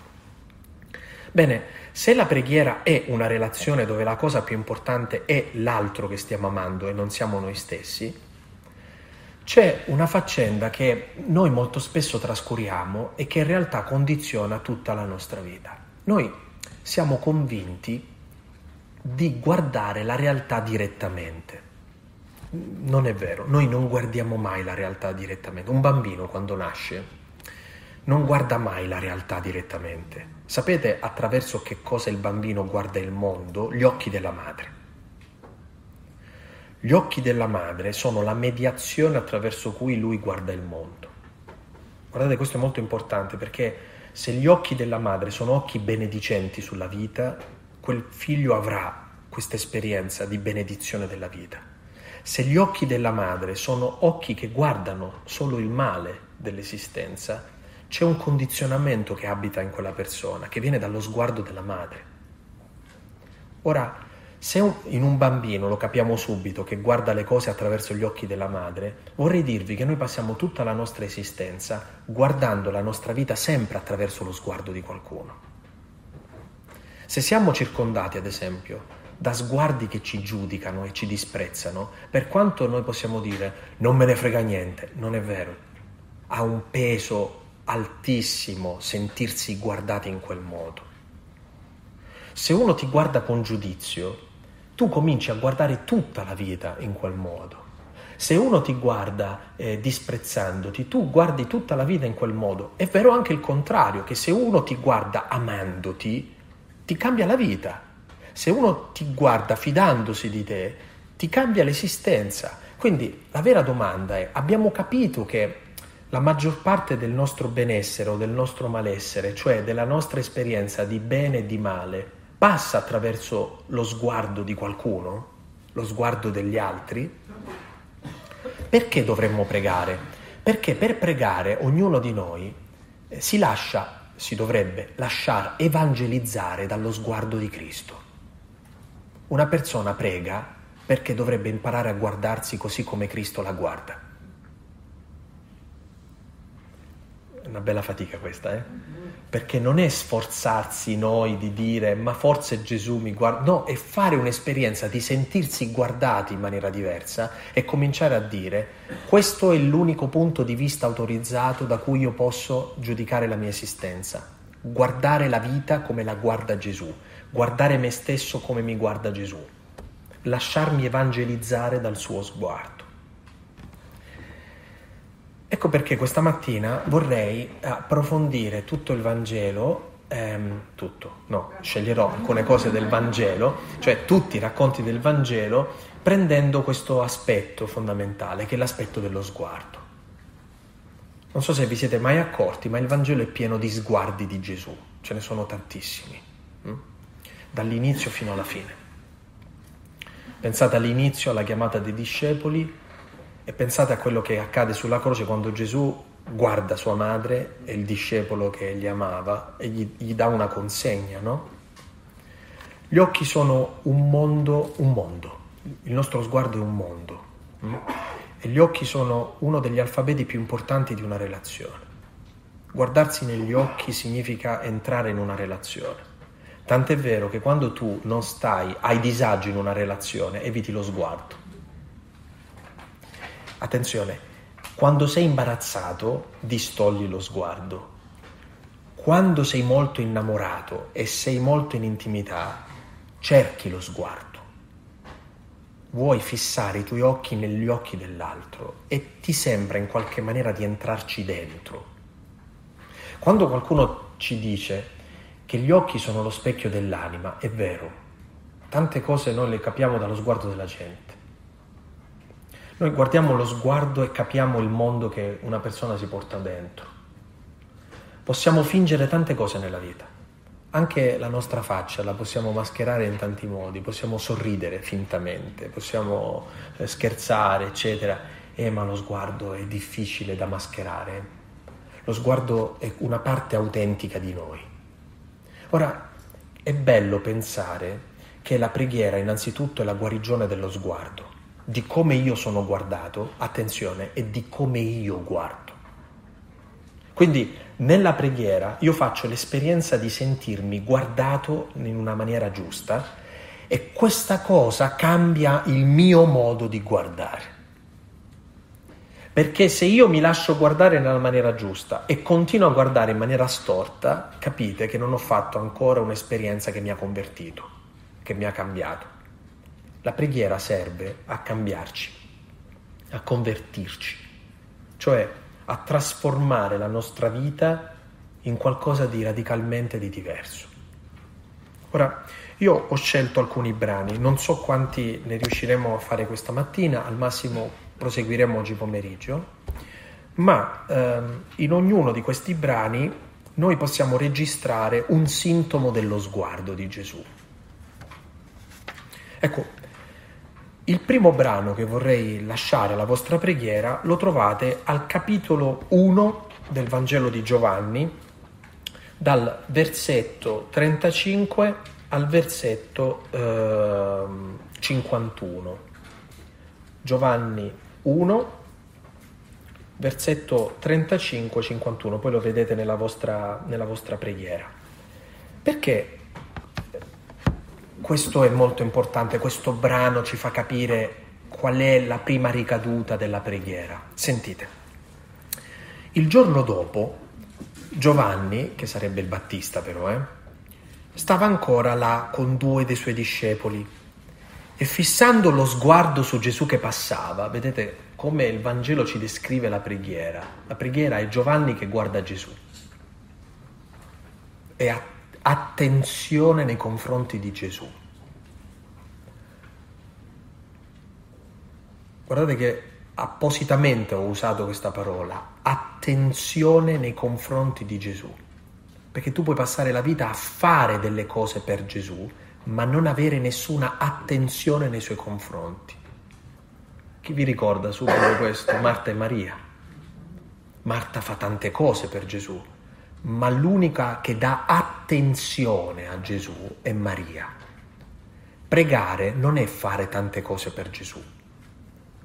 Bene, se la preghiera è una relazione dove la cosa più importante è l'altro che stiamo amando e non siamo noi stessi, c'è una faccenda che noi molto spesso trascuriamo e che in realtà condiziona tutta la nostra vita. Noi siamo convinti di guardare la realtà direttamente. Non è vero, noi non guardiamo mai la realtà direttamente. Un bambino quando nasce non guarda mai la realtà direttamente. Sapete attraverso che cosa il bambino guarda il mondo? Gli occhi della madre. Gli occhi della madre sono la mediazione attraverso cui lui guarda il mondo. Guardate, questo è molto importante perché se gli occhi della madre sono occhi benedicenti sulla vita, quel figlio avrà questa esperienza di benedizione della vita. Se gli occhi della madre sono occhi che guardano solo il male dell'esistenza, c'è un condizionamento che abita in quella persona, che viene dallo sguardo della madre. Ora, se in un bambino lo capiamo subito che guarda le cose attraverso gli occhi della madre, vorrei dirvi che noi passiamo tutta la nostra esistenza guardando la nostra vita sempre attraverso lo sguardo di qualcuno. Se siamo circondati, ad esempio, da sguardi che ci giudicano e ci disprezzano, per quanto noi possiamo dire non me ne frega niente, non è vero, ha un peso altissimo sentirsi guardati in quel modo. Se uno ti guarda con giudizio, tu cominci a guardare tutta la vita in quel modo. Se uno ti guarda eh, disprezzandoti, tu guardi tutta la vita in quel modo. È vero anche il contrario, che se uno ti guarda amandoti, ti cambia la vita. Se uno ti guarda fidandosi di te, ti cambia l'esistenza. Quindi la vera domanda è, abbiamo capito che la maggior parte del nostro benessere o del nostro malessere, cioè della nostra esperienza di bene e di male, passa attraverso lo sguardo di qualcuno, lo sguardo degli altri? Perché dovremmo pregare? Perché per pregare ognuno di noi eh, si lascia, si dovrebbe lasciare evangelizzare dallo sguardo di Cristo. Una persona prega perché dovrebbe imparare a guardarsi così come Cristo la guarda. Una bella fatica questa, eh? Perché non è sforzarsi noi di dire ma forse Gesù mi guarda, no, è fare un'esperienza di sentirsi guardati in maniera diversa e cominciare a dire questo è l'unico punto di vista autorizzato da cui io posso giudicare la mia esistenza. Guardare la vita come la guarda Gesù, guardare me stesso come mi guarda Gesù, lasciarmi evangelizzare dal suo sguardo. Ecco perché questa mattina vorrei approfondire tutto il Vangelo, ehm, tutto, no, sceglierò alcune cose del Vangelo, cioè tutti i racconti del Vangelo, prendendo questo aspetto fondamentale, che è l'aspetto dello sguardo. Non so se vi siete mai accorti, ma il Vangelo è pieno di sguardi di Gesù, ce ne sono tantissimi, hm? dall'inizio fino alla fine. Pensate all'inizio, alla chiamata dei discepoli, e pensate a quello che accade sulla croce quando Gesù guarda sua madre e il discepolo che gli amava e gli, gli dà una consegna, no? Gli occhi sono un mondo, un mondo, il nostro sguardo è un mondo mm? e gli occhi sono uno degli alfabeti più importanti di una relazione. Guardarsi negli occhi significa entrare in una relazione. Tant'è vero che quando tu non stai, hai disagio in una relazione, eviti lo sguardo. Attenzione, quando sei imbarazzato, distogli lo sguardo. Quando sei molto innamorato e sei molto in intimità, cerchi lo sguardo. Vuoi fissare i tuoi occhi negli occhi dell'altro e ti sembra in qualche maniera di entrarci dentro. Quando qualcuno ci dice che gli occhi sono lo specchio dell'anima, è vero. Tante cose noi le capiamo dallo sguardo della gente. Noi guardiamo lo sguardo e capiamo il mondo che una persona si porta dentro. Possiamo fingere tante cose nella vita. Anche la nostra faccia la possiamo mascherare in tanti modi, possiamo sorridere fintamente, possiamo eh, scherzare, eccetera. Eh, ma lo sguardo è difficile da mascherare. Lo sguardo è una parte autentica di noi. Ora, è bello pensare che la preghiera innanzitutto è la guarigione dello sguardo, di come io sono guardato, attenzione, e di come io guardo. Quindi nella preghiera io faccio l'esperienza di sentirmi guardato in una maniera giusta e questa cosa cambia il mio modo di guardare. Perché se io mi lascio guardare nella maniera giusta e continuo a guardare in maniera storta, capite che non ho fatto ancora un'esperienza che mi ha convertito, che mi ha cambiato. La preghiera serve a cambiarci, a convertirci, cioè a trasformare la nostra vita in qualcosa di radicalmente di diverso. Ora, io ho scelto alcuni brani, non so quanti ne riusciremo a fare questa mattina, al massimo proseguiremo oggi pomeriggio, ma ehm, in ognuno di questi brani noi possiamo registrare un sintomo dello sguardo di Gesù. Ecco, il primo brano che vorrei lasciare alla vostra preghiera lo trovate al capitolo 1 del Vangelo di Giovanni, dal versetto 35 al versetto eh, 51. Giovanni 1, versetto 35-51, poi lo vedete nella vostra, nella vostra preghiera. Perché questo è molto importante, questo brano ci fa capire qual è la prima ricaduta della preghiera. Sentite, il giorno dopo Giovanni, che sarebbe il Battista però, eh, stava ancora là con due dei suoi discepoli e fissando lo sguardo su Gesù che passava, vedete come il Vangelo ci descrive la preghiera. La preghiera è Giovanni che guarda Gesù. E attenzione nei confronti di Gesù. Guardate che appositamente ho usato questa parola, attenzione nei confronti di Gesù. Perché tu puoi passare la vita a fare delle cose per Gesù, ma non avere nessuna attenzione nei suoi confronti. Chi vi ricorda subito questo? Marta e Maria. Marta fa tante cose per Gesù, ma l'unica che dà attenzione a Gesù è Maria. Pregare non è fare tante cose per Gesù,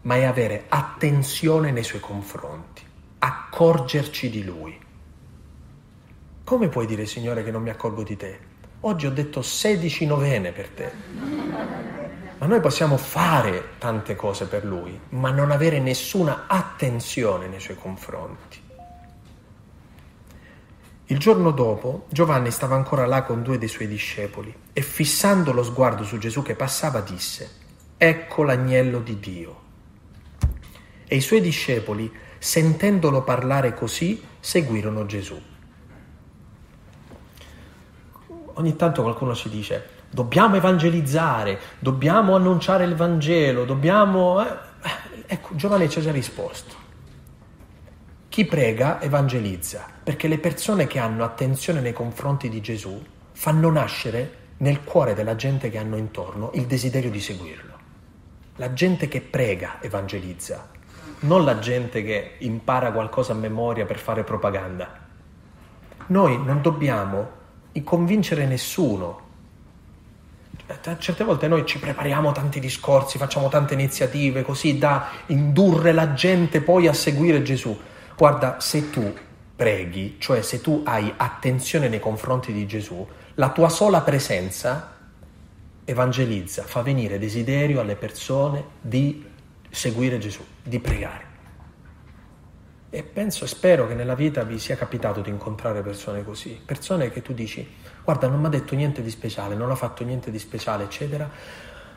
ma è avere attenzione nei suoi confronti, accorgerci di Lui. Come puoi dire, Signore, che non mi accorgo di te? Oggi ho detto 16 novene per te. Ma noi possiamo fare tante cose per lui, ma non avere nessuna attenzione nei suoi confronti. Il giorno dopo Giovanni stava ancora là con due dei suoi discepoli e fissando lo sguardo su Gesù che passava disse, ecco l'agnello di Dio. E i suoi discepoli, sentendolo parlare così, seguirono Gesù ogni tanto qualcuno ci dice dobbiamo evangelizzare, dobbiamo annunciare il Vangelo, dobbiamo... Eh, ecco, Giovanni ci ha già risposto. Chi prega evangelizza, perché le persone che hanno attenzione nei confronti di Gesù fanno nascere nel cuore della gente che hanno intorno il desiderio di seguirlo. La gente che prega evangelizza, non la gente che impara qualcosa a memoria per fare propaganda. Noi non dobbiamo convincere nessuno. Certe volte noi ci prepariamo tanti discorsi, facciamo tante iniziative così da indurre la gente poi a seguire Gesù. Guarda, se tu preghi, cioè se tu hai attenzione nei confronti di Gesù, la tua sola presenza evangelizza, fa venire desiderio alle persone di seguire Gesù, di pregare. E penso e spero che nella vita vi sia capitato di incontrare persone così, persone che tu dici, guarda, non mi ha detto niente di speciale, non ha fatto niente di speciale, eccetera,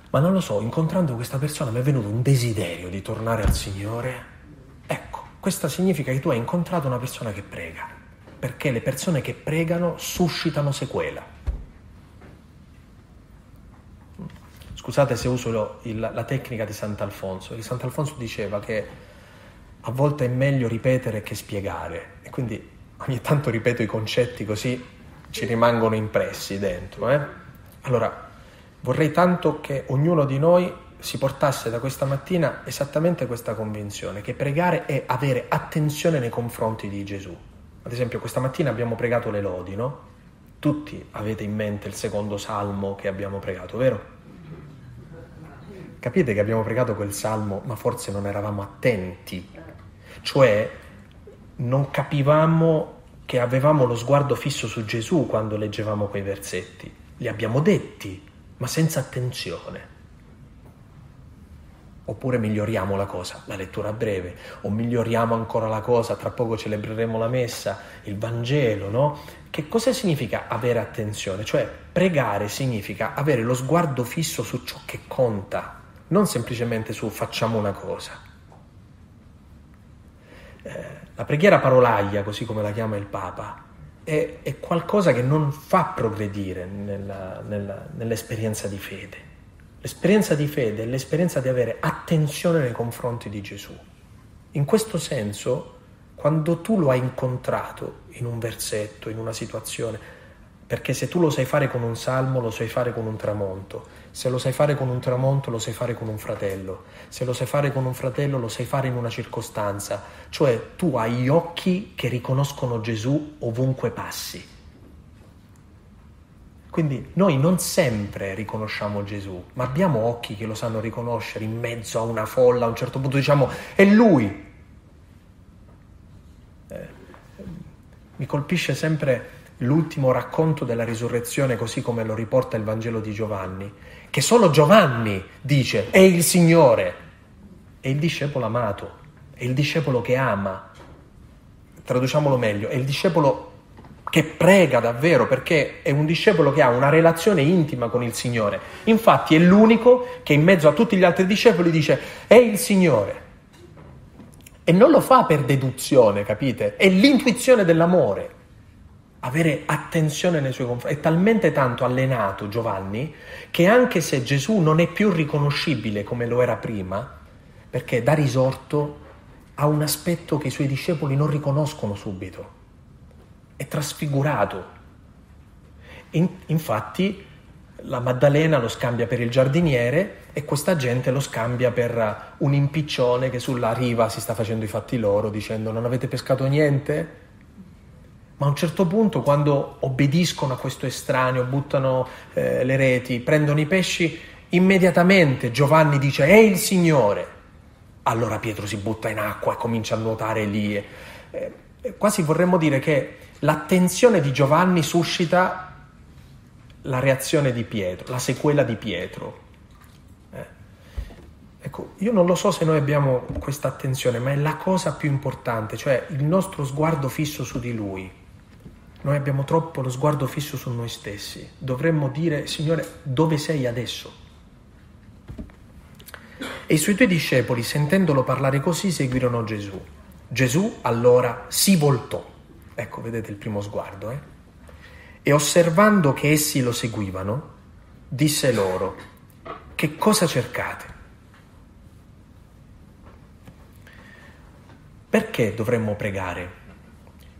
ma non lo so, incontrando questa persona mi è venuto un desiderio di tornare al Signore. Questo significa che tu hai incontrato una persona che prega, perché le persone che pregano suscitano sequela. Scusate se uso il, la tecnica di Sant'Alfonso. Il Sant'Alfonso diceva che a volte è meglio ripetere che spiegare e quindi ogni tanto ripeto i concetti così ci rimangono impressi dentro. Eh? Allora, vorrei tanto che ognuno di noi si portasse da questa mattina esattamente questa convinzione, che pregare è avere attenzione nei confronti di Gesù. Ad esempio, questa mattina abbiamo pregato le lodi, no? Tutti avete in mente il secondo salmo che abbiamo pregato, vero? Capite che abbiamo pregato quel salmo, ma forse non eravamo attenti, cioè non capivamo che avevamo lo sguardo fisso su Gesù quando leggevamo quei versetti. Li abbiamo detti, ma senza attenzione. Oppure miglioriamo la cosa, la lettura breve, o miglioriamo ancora la cosa, tra poco celebreremo la messa, il Vangelo, no? Che cosa significa avere attenzione? Cioè pregare significa avere lo sguardo fisso su ciò che conta, non semplicemente su facciamo una cosa. Eh, la preghiera parolaglia, così come la chiama il Papa, è, è qualcosa che non fa progredire nella, nella, nell'esperienza di fede. L'esperienza di fede è l'esperienza di avere attenzione nei confronti di Gesù. In questo senso, quando tu lo hai incontrato in un versetto, in una situazione, perché se tu lo sai fare con un salmo, lo sai fare con un tramonto, se lo sai fare con un tramonto, lo sai fare con un fratello, se lo sai fare con un fratello, lo sai fare in una circostanza, cioè tu hai gli occhi che riconoscono Gesù ovunque passi. Quindi noi non sempre riconosciamo Gesù, ma abbiamo occhi che lo sanno riconoscere in mezzo a una folla, a un certo punto diciamo è lui. Eh, mi colpisce sempre l'ultimo racconto della risurrezione, così come lo riporta il Vangelo di Giovanni, che solo Giovanni dice è il Signore, è il discepolo amato, è il discepolo che ama. Traduciamolo meglio, è il discepolo che prega davvero perché è un discepolo che ha una relazione intima con il Signore. Infatti è l'unico che in mezzo a tutti gli altri discepoli dice è il Signore. E non lo fa per deduzione, capite? È l'intuizione dell'amore. Avere attenzione nei suoi confronti. È talmente tanto allenato Giovanni che anche se Gesù non è più riconoscibile come lo era prima, perché da risorto ha un aspetto che i suoi discepoli non riconoscono subito è trasfigurato. In, infatti la Maddalena lo scambia per il giardiniere e questa gente lo scambia per un impiccione che sulla riva si sta facendo i fatti loro dicendo non avete pescato niente? Ma a un certo punto quando obbediscono a questo estraneo, buttano eh, le reti, prendono i pesci, immediatamente Giovanni dice è il Signore. Allora Pietro si butta in acqua e comincia a nuotare lì. Eh, quasi vorremmo dire che l'attenzione di Giovanni suscita la reazione di Pietro, la sequela di Pietro. Eh. Ecco, io non lo so se noi abbiamo questa attenzione, ma è la cosa più importante, cioè il nostro sguardo fisso su di Lui. Noi abbiamo troppo lo sguardo fisso su noi stessi. Dovremmo dire, Signore, dove sei adesso? E i suoi due discepoli, sentendolo parlare così, seguirono Gesù. Gesù allora si voltò Ecco, vedete il primo sguardo. Eh? E osservando che essi lo seguivano, disse loro, che cosa cercate? Perché dovremmo pregare?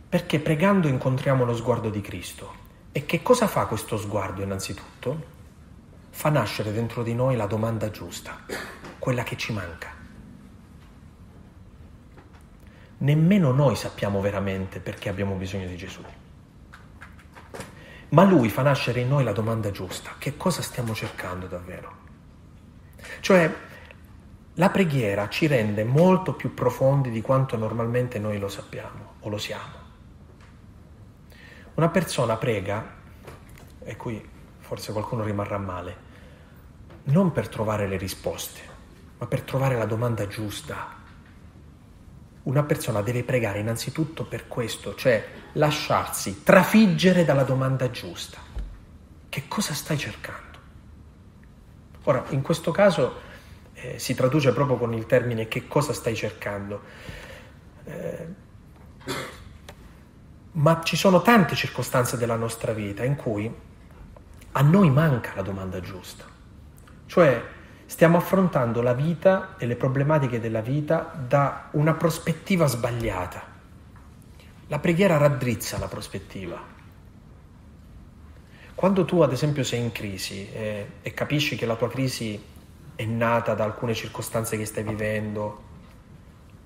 Perché pregando incontriamo lo sguardo di Cristo. E che cosa fa questo sguardo innanzitutto? Fa nascere dentro di noi la domanda giusta, quella che ci manca nemmeno noi sappiamo veramente perché abbiamo bisogno di Gesù. Ma lui fa nascere in noi la domanda giusta, che cosa stiamo cercando davvero? Cioè, la preghiera ci rende molto più profondi di quanto normalmente noi lo sappiamo o lo siamo. Una persona prega, e qui forse qualcuno rimarrà male, non per trovare le risposte, ma per trovare la domanda giusta. Una persona deve pregare innanzitutto per questo, cioè lasciarsi trafiggere dalla domanda giusta. Che cosa stai cercando? Ora, in questo caso eh, si traduce proprio con il termine che cosa stai cercando. Eh, ma ci sono tante circostanze della nostra vita in cui a noi manca la domanda giusta. Cioè stiamo affrontando la vita e le problematiche della vita da una prospettiva sbagliata. La preghiera raddrizza la prospettiva. Quando tu ad esempio sei in crisi e, e capisci che la tua crisi è nata da alcune circostanze che stai vivendo,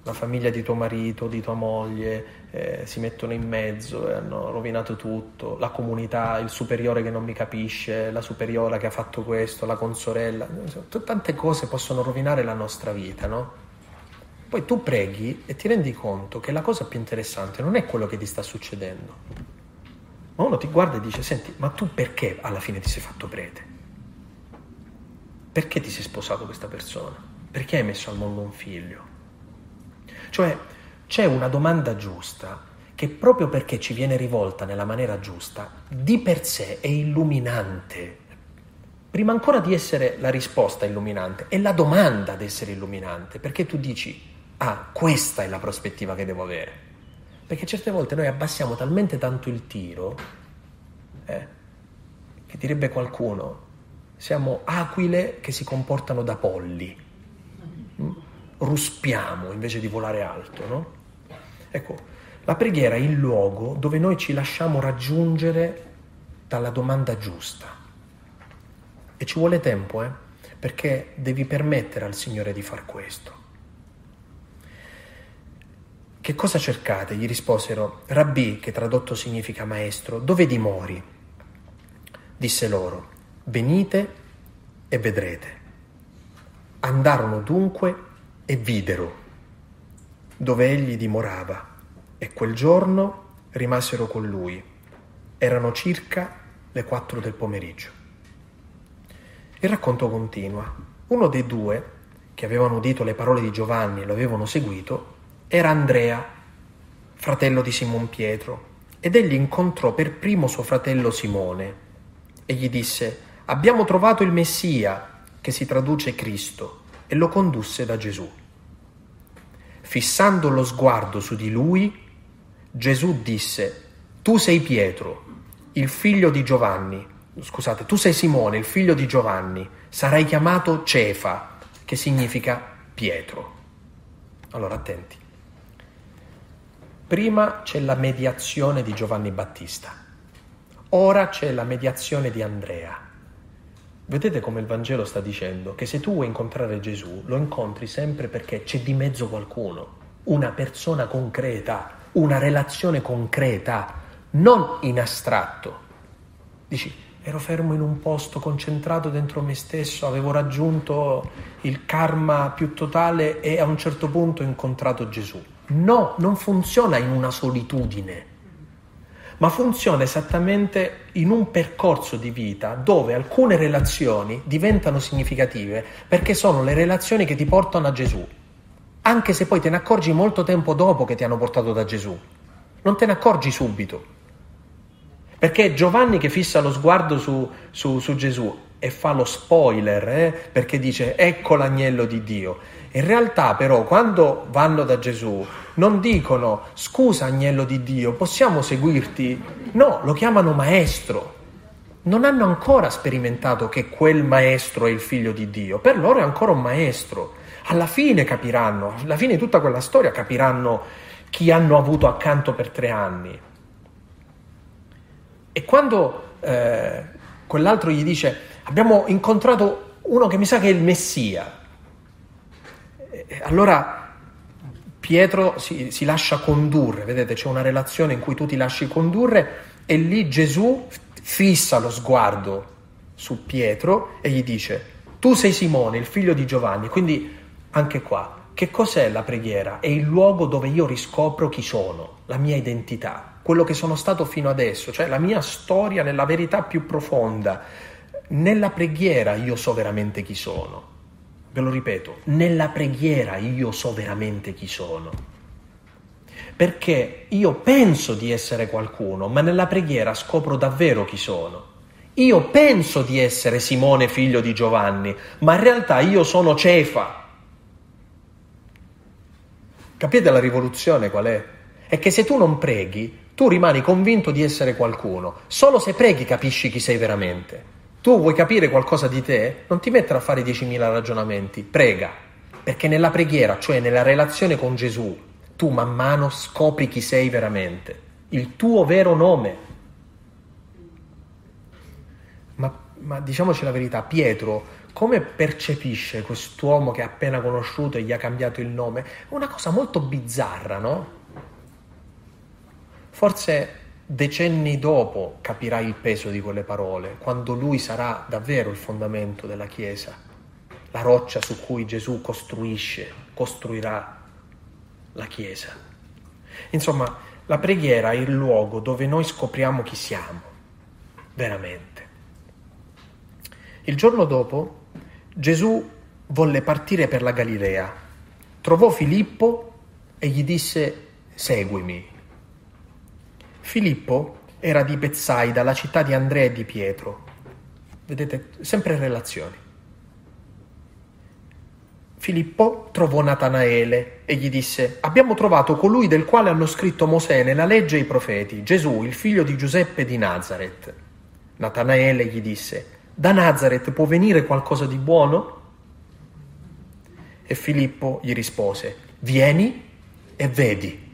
la famiglia di tuo marito, di tua moglie eh, si mettono in mezzo e hanno rovinato tutto, la comunità, il superiore che non mi capisce, la superiora che ha fatto questo, la consorella, tante cose possono rovinare la nostra vita, no? Poi tu preghi e ti rendi conto che la cosa più interessante non è quello che ti sta succedendo. Ma uno ti guarda e dice, senti, ma tu perché alla fine ti sei fatto prete? Perché ti sei sposato questa persona? Perché hai messo al mondo un figlio? Cioè c'è una domanda giusta che proprio perché ci viene rivolta nella maniera giusta, di per sé è illuminante. Prima ancora di essere la risposta illuminante, è la domanda ad essere illuminante, perché tu dici, ah, questa è la prospettiva che devo avere. Perché certe volte noi abbassiamo talmente tanto il tiro, eh, che direbbe qualcuno, siamo aquile che si comportano da polli. Mm? ruspiamo invece di volare alto, no? Ecco, la preghiera è il luogo dove noi ci lasciamo raggiungere dalla domanda giusta. E ci vuole tempo, eh? Perché devi permettere al Signore di far questo. Che cosa cercate? Gli risposero, Rabbi, che tradotto significa maestro, dove dimori? Disse loro, venite e vedrete. Andarono dunque e videro dove egli dimorava e quel giorno rimasero con lui. Erano circa le quattro del pomeriggio. Il racconto continua. Uno dei due, che avevano udito le parole di Giovanni e lo avevano seguito, era Andrea, fratello di Simon Pietro, ed egli incontrò per primo suo fratello Simone e gli disse, abbiamo trovato il Messia, che si traduce Cristo, e lo condusse da Gesù. Fissando lo sguardo su di lui, Gesù disse, tu sei Pietro, il figlio di Giovanni, scusate, tu sei Simone, il figlio di Giovanni, sarai chiamato Cefa, che significa Pietro. Allora attenti. Prima c'è la mediazione di Giovanni Battista, ora c'è la mediazione di Andrea. Vedete come il Vangelo sta dicendo che se tu vuoi incontrare Gesù, lo incontri sempre perché c'è di mezzo qualcuno, una persona concreta, una relazione concreta, non in astratto. Dici, ero fermo in un posto, concentrato dentro me stesso, avevo raggiunto il karma più totale e a un certo punto ho incontrato Gesù. No, non funziona in una solitudine ma funziona esattamente in un percorso di vita dove alcune relazioni diventano significative perché sono le relazioni che ti portano a Gesù, anche se poi te ne accorgi molto tempo dopo che ti hanno portato da Gesù, non te ne accorgi subito. Perché Giovanni che fissa lo sguardo su, su, su Gesù e fa lo spoiler, eh? perché dice ecco l'agnello di Dio. In realtà però quando vanno da Gesù non dicono scusa agnello di Dio, possiamo seguirti? No, lo chiamano maestro. Non hanno ancora sperimentato che quel maestro è il figlio di Dio, per loro è ancora un maestro. Alla fine capiranno, alla fine di tutta quella storia capiranno chi hanno avuto accanto per tre anni. E quando eh, quell'altro gli dice abbiamo incontrato uno che mi sa che è il Messia, allora Pietro si, si, lascia condurre, vedete c'è una relazione in cui tu ti lasci condurre e lì Gesù fissa lo sguardo su Pietro e gli dice tu sei Simone, il figlio di Giovanni, quindi anche qua, che cos'è la preghiera? È il luogo dove io riscopro chi sono, la mia identità. quello che sono stato fino adesso, cioè la mia storia nella verità più profonda. Nella preghiera io so veramente chi sono. Ve lo ripeto, nella preghiera io so veramente chi sono. Perché io penso di essere qualcuno, ma nella preghiera scopro davvero chi sono. Io penso di essere Simone figlio di Giovanni, ma in realtà io sono Cefa. Capite la rivoluzione qual è? È che se tu non preghi, tu rimani convinto di essere qualcuno. Solo se preghi capisci chi sei veramente. Tu vuoi capire qualcosa di te? Non ti mettere a fare 10.000 ragionamenti, prega, perché nella preghiera, cioè nella relazione con Gesù, tu man mano scopri chi sei veramente, il tuo vero nome. Ma, ma diciamoci la verità, Pietro come percepisce quest'uomo che ha appena conosciuto e gli ha cambiato il nome? Una cosa molto bizzarra, no? Forse decenni dopo capirai il peso di quelle parole, quando lui sarà davvero il fondamento della Chiesa, la roccia su cui Gesù costruisce, costruirà la Chiesa. Insomma, la preghiera è il luogo dove noi scopriamo chi siamo, veramente. Il giorno dopo Gesù volle partire per la Galilea, trovò Filippo e gli disse seguimi. Filippo era di Bezzaida, la città di Andrea e di Pietro. Vedete, sempre relazioni. Filippo trovò Natanaele e gli disse, abbiamo trovato colui del quale hanno scritto Mosè nella legge e i profeti, Gesù, il figlio di Giuseppe di Nazareth. Natanaele gli disse, da Nazareth può venire qualcosa di buono? E Filippo gli rispose, vieni e vedi.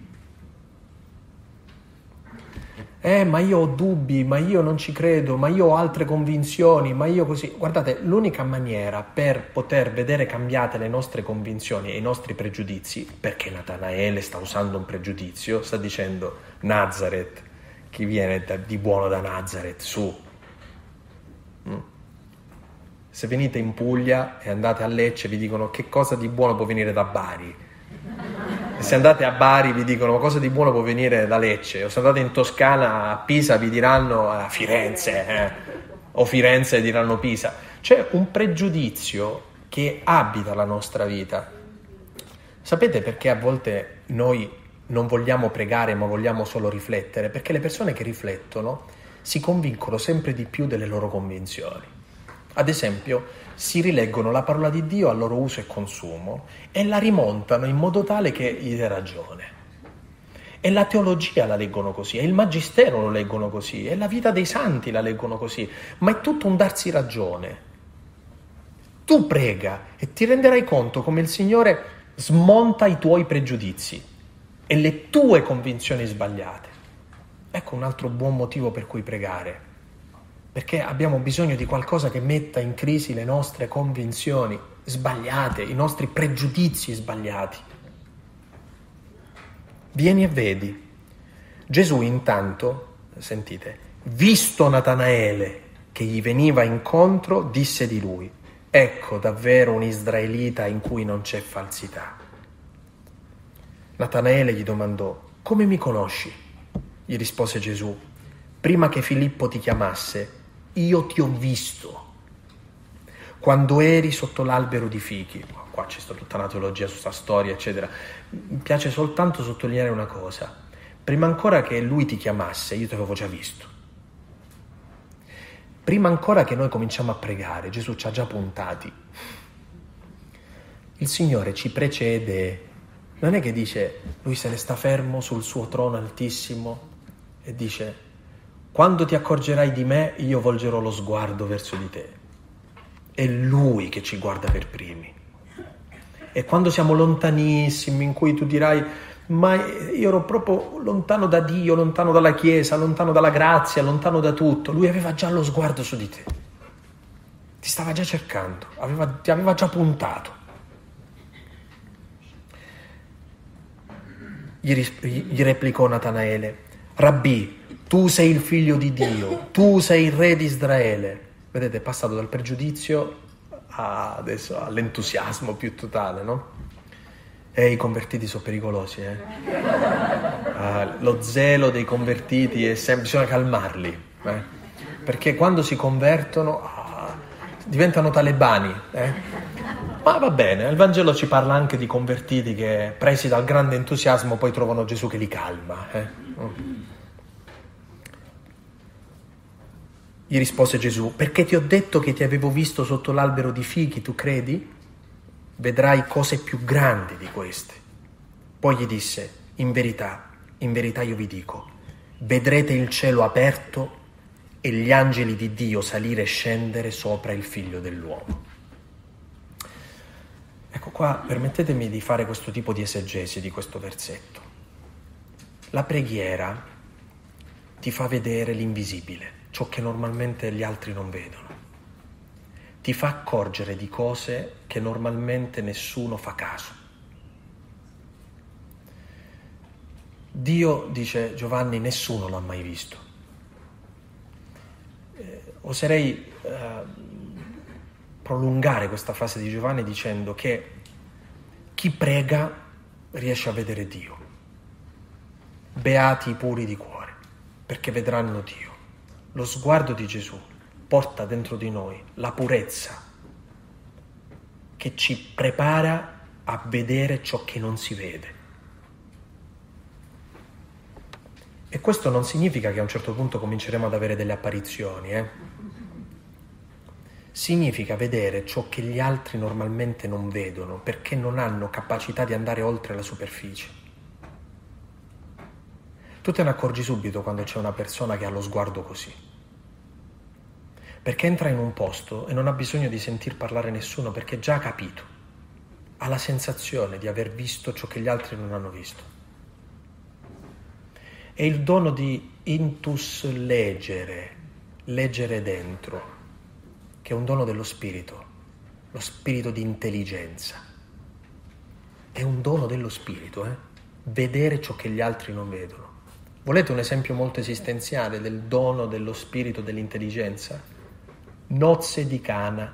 Eh ma io ho dubbi, ma io non ci credo, ma io ho altre convinzioni, ma io così. Guardate, l'unica maniera per poter vedere cambiate le nostre convinzioni e i nostri pregiudizi, perché Natanaele sta usando un pregiudizio, sta dicendo Nazareth, chi viene da, di buono da Nazareth, su. Mm. Se venite in Puglia e andate a Lecce vi dicono che cosa di buono può venire da Bari se andate a Bari vi dicono ma cosa di buono può venire da Lecce, o se andate in Toscana a Pisa vi diranno a Firenze, eh? o Firenze diranno Pisa. C'è un pregiudizio che abita la nostra vita. Sapete perché a volte noi non vogliamo pregare ma vogliamo solo riflettere? Perché le persone che riflettono si convincono sempre di più delle loro convinzioni. Ad esempio, si rileggono la parola di Dio al loro uso e consumo e la rimontano in modo tale che gli dà ragione. E la teologia la leggono così, e il magistero lo leggono così, e la vita dei santi la leggono così, ma è tutto un darsi ragione. Tu prega e ti renderai conto come il Signore smonta i tuoi pregiudizi e le tue convinzioni sbagliate. Ecco un altro buon motivo per cui pregare perché abbiamo bisogno di qualcosa che metta in crisi le nostre convinzioni sbagliate, i nostri pregiudizi sbagliati. Vieni e vedi. Gesù intanto, sentite, visto Natanaele che gli veniva incontro, disse di lui, ecco davvero un israelita in cui non c'è falsità. Natanaele gli domandò, come mi conosci? Gli rispose Gesù, prima che Filippo ti chiamasse, io ti ho visto quando eri sotto l'albero di fichi. Qua c'è tutta una teologia su questa storia, eccetera. Mi piace soltanto sottolineare una cosa. Prima ancora che lui ti chiamasse, io ti avevo già visto. Prima ancora che noi cominciamo a pregare, Gesù ci ha già puntati. Il Signore ci precede. Non è che dice, lui se ne sta fermo sul suo trono altissimo e dice, quando ti accorgerai di me, io volgerò lo sguardo verso di te. È Lui che ci guarda per primi. E quando siamo lontanissimi, in cui tu dirai, ma io ero proprio lontano da Dio, lontano dalla Chiesa, lontano dalla grazia, lontano da tutto, Lui aveva già lo sguardo su di te. Ti stava già cercando, aveva, ti aveva già puntato. Gli, gli replicò Natanaele, Rabbi, tu sei il figlio di Dio, tu sei il re di Israele. Vedete, è passato dal pregiudizio adesso all'entusiasmo più totale, no? E i convertiti sono pericolosi, eh? Uh, lo zelo dei convertiti è sempre, bisogna calmarli, eh? perché quando si convertono uh, diventano talebani. Eh? Ma va bene, il Vangelo ci parla anche di convertiti che presi dal grande entusiasmo poi trovano Gesù che li calma. Eh? Gli rispose Gesù, perché ti ho detto che ti avevo visto sotto l'albero di fichi, tu credi? vedrai cose più grandi di queste. Poi gli disse, in verità, in verità io vi dico, vedrete il cielo aperto e gli angeli di Dio salire e scendere sopra il figlio dell'uomo. Ecco qua, permettetemi di fare questo tipo di esegesi di questo versetto. La preghiera ti fa vedere l'invisibile, ciò che normalmente gli altri non vedono ti fa accorgere di cose che normalmente nessuno fa caso. Dio, dice Giovanni, nessuno l'ha mai visto. Eh, oserei eh, prolungare questa frase di Giovanni dicendo che chi prega riesce a vedere Dio. Beati i puri di cuore, perché vedranno Dio. Lo sguardo di Gesù porta dentro di noi la purezza che ci prepara a vedere ciò che non si vede. E questo non significa che a un certo punto cominceremo ad avere delle apparizioni, eh? Significa vedere ciò che gli altri normalmente non vedono perché non hanno capacità di andare oltre la superficie. Tu te ne accorgi subito quando c'è una persona che ha lo sguardo così perché entra in un posto e non ha bisogno di sentir parlare nessuno perché già ha capito, ha la sensazione di aver visto ciò che gli altri non hanno visto. È il dono di intus leggere, leggere dentro, che è un dono dello spirito, lo spirito di intelligenza. È un dono dello spirito, eh? vedere ciò che gli altri non vedono. Volete un esempio molto esistenziale del dono dello spirito dell'intelligenza? nozze di Cana,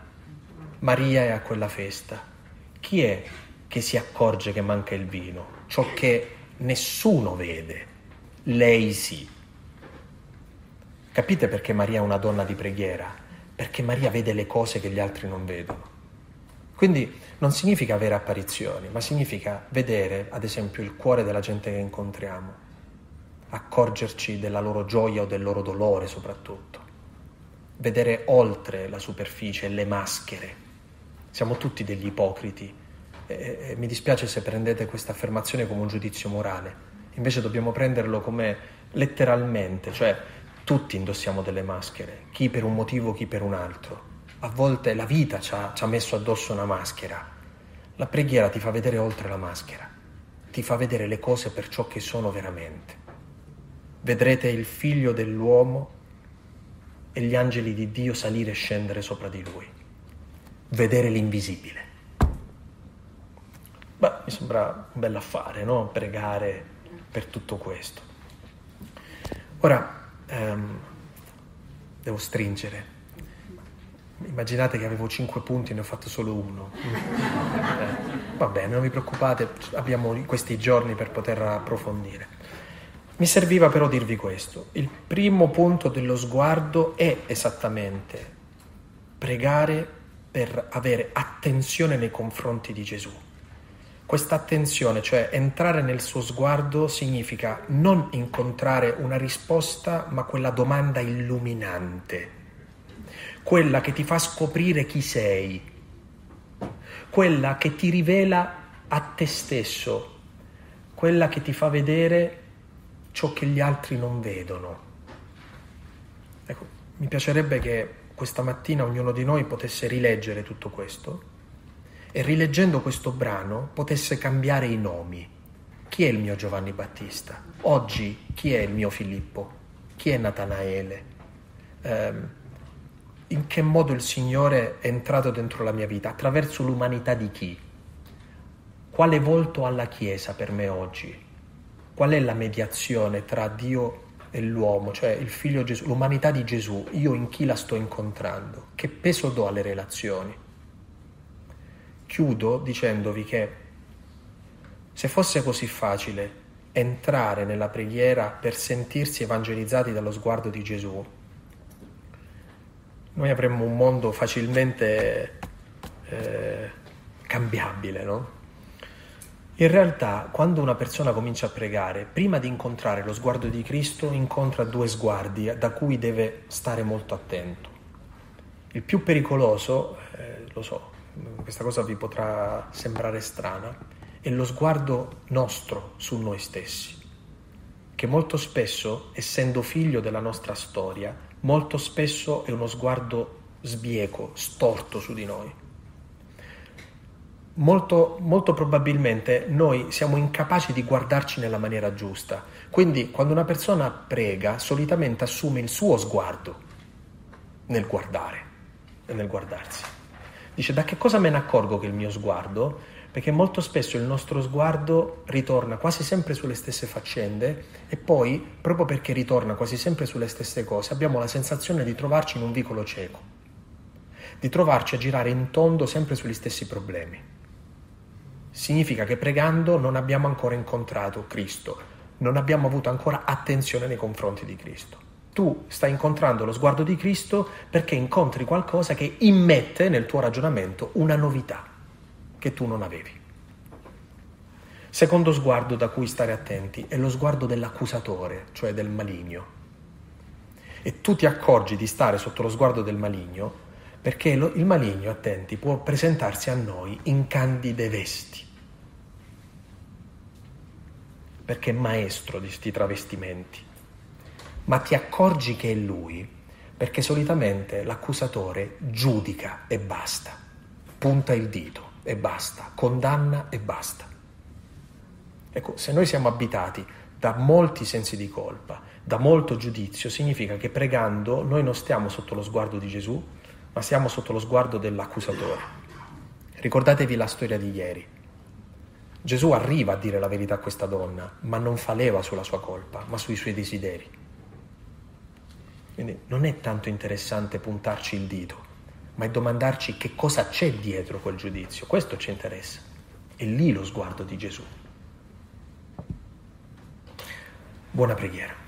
Maria è a quella festa. Chi è che si accorge che manca il vino? Ciò che nessuno vede, lei sì. Capite perché Maria è una donna di preghiera? Perché Maria vede le cose che gli altri non vedono. Quindi non significa avere apparizioni, ma significa vedere, ad esempio, il cuore della gente che incontriamo, accorgerci della loro gioia o del loro dolore soprattutto vedere oltre la superficie le maschere. Siamo tutti degli ipocriti. E mi dispiace se prendete questa affermazione come un giudizio morale. Invece dobbiamo prenderlo come letteralmente, cioè tutti indossiamo delle maschere, chi per un motivo, chi per un altro. A volte la vita ci ha, ci ha messo addosso una maschera. La preghiera ti fa vedere oltre la maschera, ti fa vedere le cose per ciò che sono veramente. Vedrete il figlio dell'uomo e gli angeli di Dio salire e scendere sopra di lui, vedere l'invisibile. Beh, mi sembra un bel affare, no? Pregare per tutto questo. Ora, ehm, devo stringere. Immaginate che avevo cinque punti e ne ho fatto solo uno. Eh, va bene, non vi preoccupate, abbiamo questi giorni per poter approfondire. Mi serviva però dirvi questo. Il primo punto dello sguardo è esattamente pregare per avere attenzione nei confronti di Gesù. Questa attenzione, cioè entrare nel suo sguardo, significa non incontrare una risposta, ma quella domanda illuminante, quella che ti fa scoprire chi sei, quella che ti rivela a te stesso, quella che ti fa vedere ciò che gli altri non vedono. Ecco, mi piacerebbe che questa mattina ognuno di noi potesse rileggere tutto questo e rileggendo questo brano potesse cambiare i nomi. Chi è il mio Giovanni Battista? Oggi chi è il mio Filippo? Chi è Natanaele? Eh, in che modo il Signore è entrato dentro la mia vita? Attraverso l'umanità di chi? Quale volto ha la Chiesa per me oggi? Qual è la mediazione tra Dio e l'uomo, cioè il figlio Gesù, l'umanità di Gesù, io in chi la sto incontrando? Che peso do alle relazioni? Chiudo dicendovi che Se fosse così facile entrare nella preghiera per sentirsi evangelizzati dallo sguardo di Gesù, noi avremmo un mondo facilmente eh, cambiabile, no? In realtà, quando una persona comincia a pregare, prima di incontrare lo sguardo di Cristo, incontra due sguardi da cui deve stare molto attento. Il più pericoloso, eh, lo so, questa cosa vi potrà sembrare strana, è lo sguardo nostro su noi stessi, che molto spesso, essendo figlio della nostra storia, molto spesso è uno sguardo sbieco, storto su di noi molto, molto probabilmente noi siamo incapaci di guardarci nella maniera giusta. Quindi quando una persona prega, solitamente assume il suo sguardo nel guardare e nel guardarsi. Dice da che cosa me ne accorgo che il mio sguardo? Perché molto spesso il nostro sguardo ritorna quasi sempre sulle stesse faccende e poi, proprio perché ritorna quasi sempre sulle stesse cose, abbiamo la sensazione di trovarci in un vicolo cieco, di trovarci a girare in tondo sempre sugli stessi problemi significa che pregando non abbiamo ancora incontrato Cristo, non abbiamo avuto ancora attenzione nei confronti di Cristo. Tu stai incontrando lo sguardo di Cristo perché incontri qualcosa che immette nel tuo ragionamento una novità che tu non avevi. Secondo sguardo da cui stare attenti è lo sguardo dell'accusatore, cioè del maligno. E tu ti accorgi di stare sotto lo sguardo del maligno perché il maligno, attenti, può presentarsi a noi in candide vesti, perché è maestro di questi travestimenti, ma ti accorgi che è lui, perché solitamente l'accusatore giudica e basta, punta il dito e basta, condanna e basta. Ecco, se noi siamo abitati da molti sensi di colpa, da molto giudizio, significa che pregando noi non stiamo sotto lo sguardo di Gesù, ma siamo sotto lo sguardo dell'accusatore. Ricordatevi la storia di ieri. Gesù arriva a dire la verità a questa donna, ma non fa leva sulla sua colpa, ma sui suoi desideri. Quindi non è tanto interessante puntarci il dito, ma è domandarci che cosa c'è dietro quel giudizio. Questo ci interessa. È lì lo sguardo di Gesù. Buona preghiera.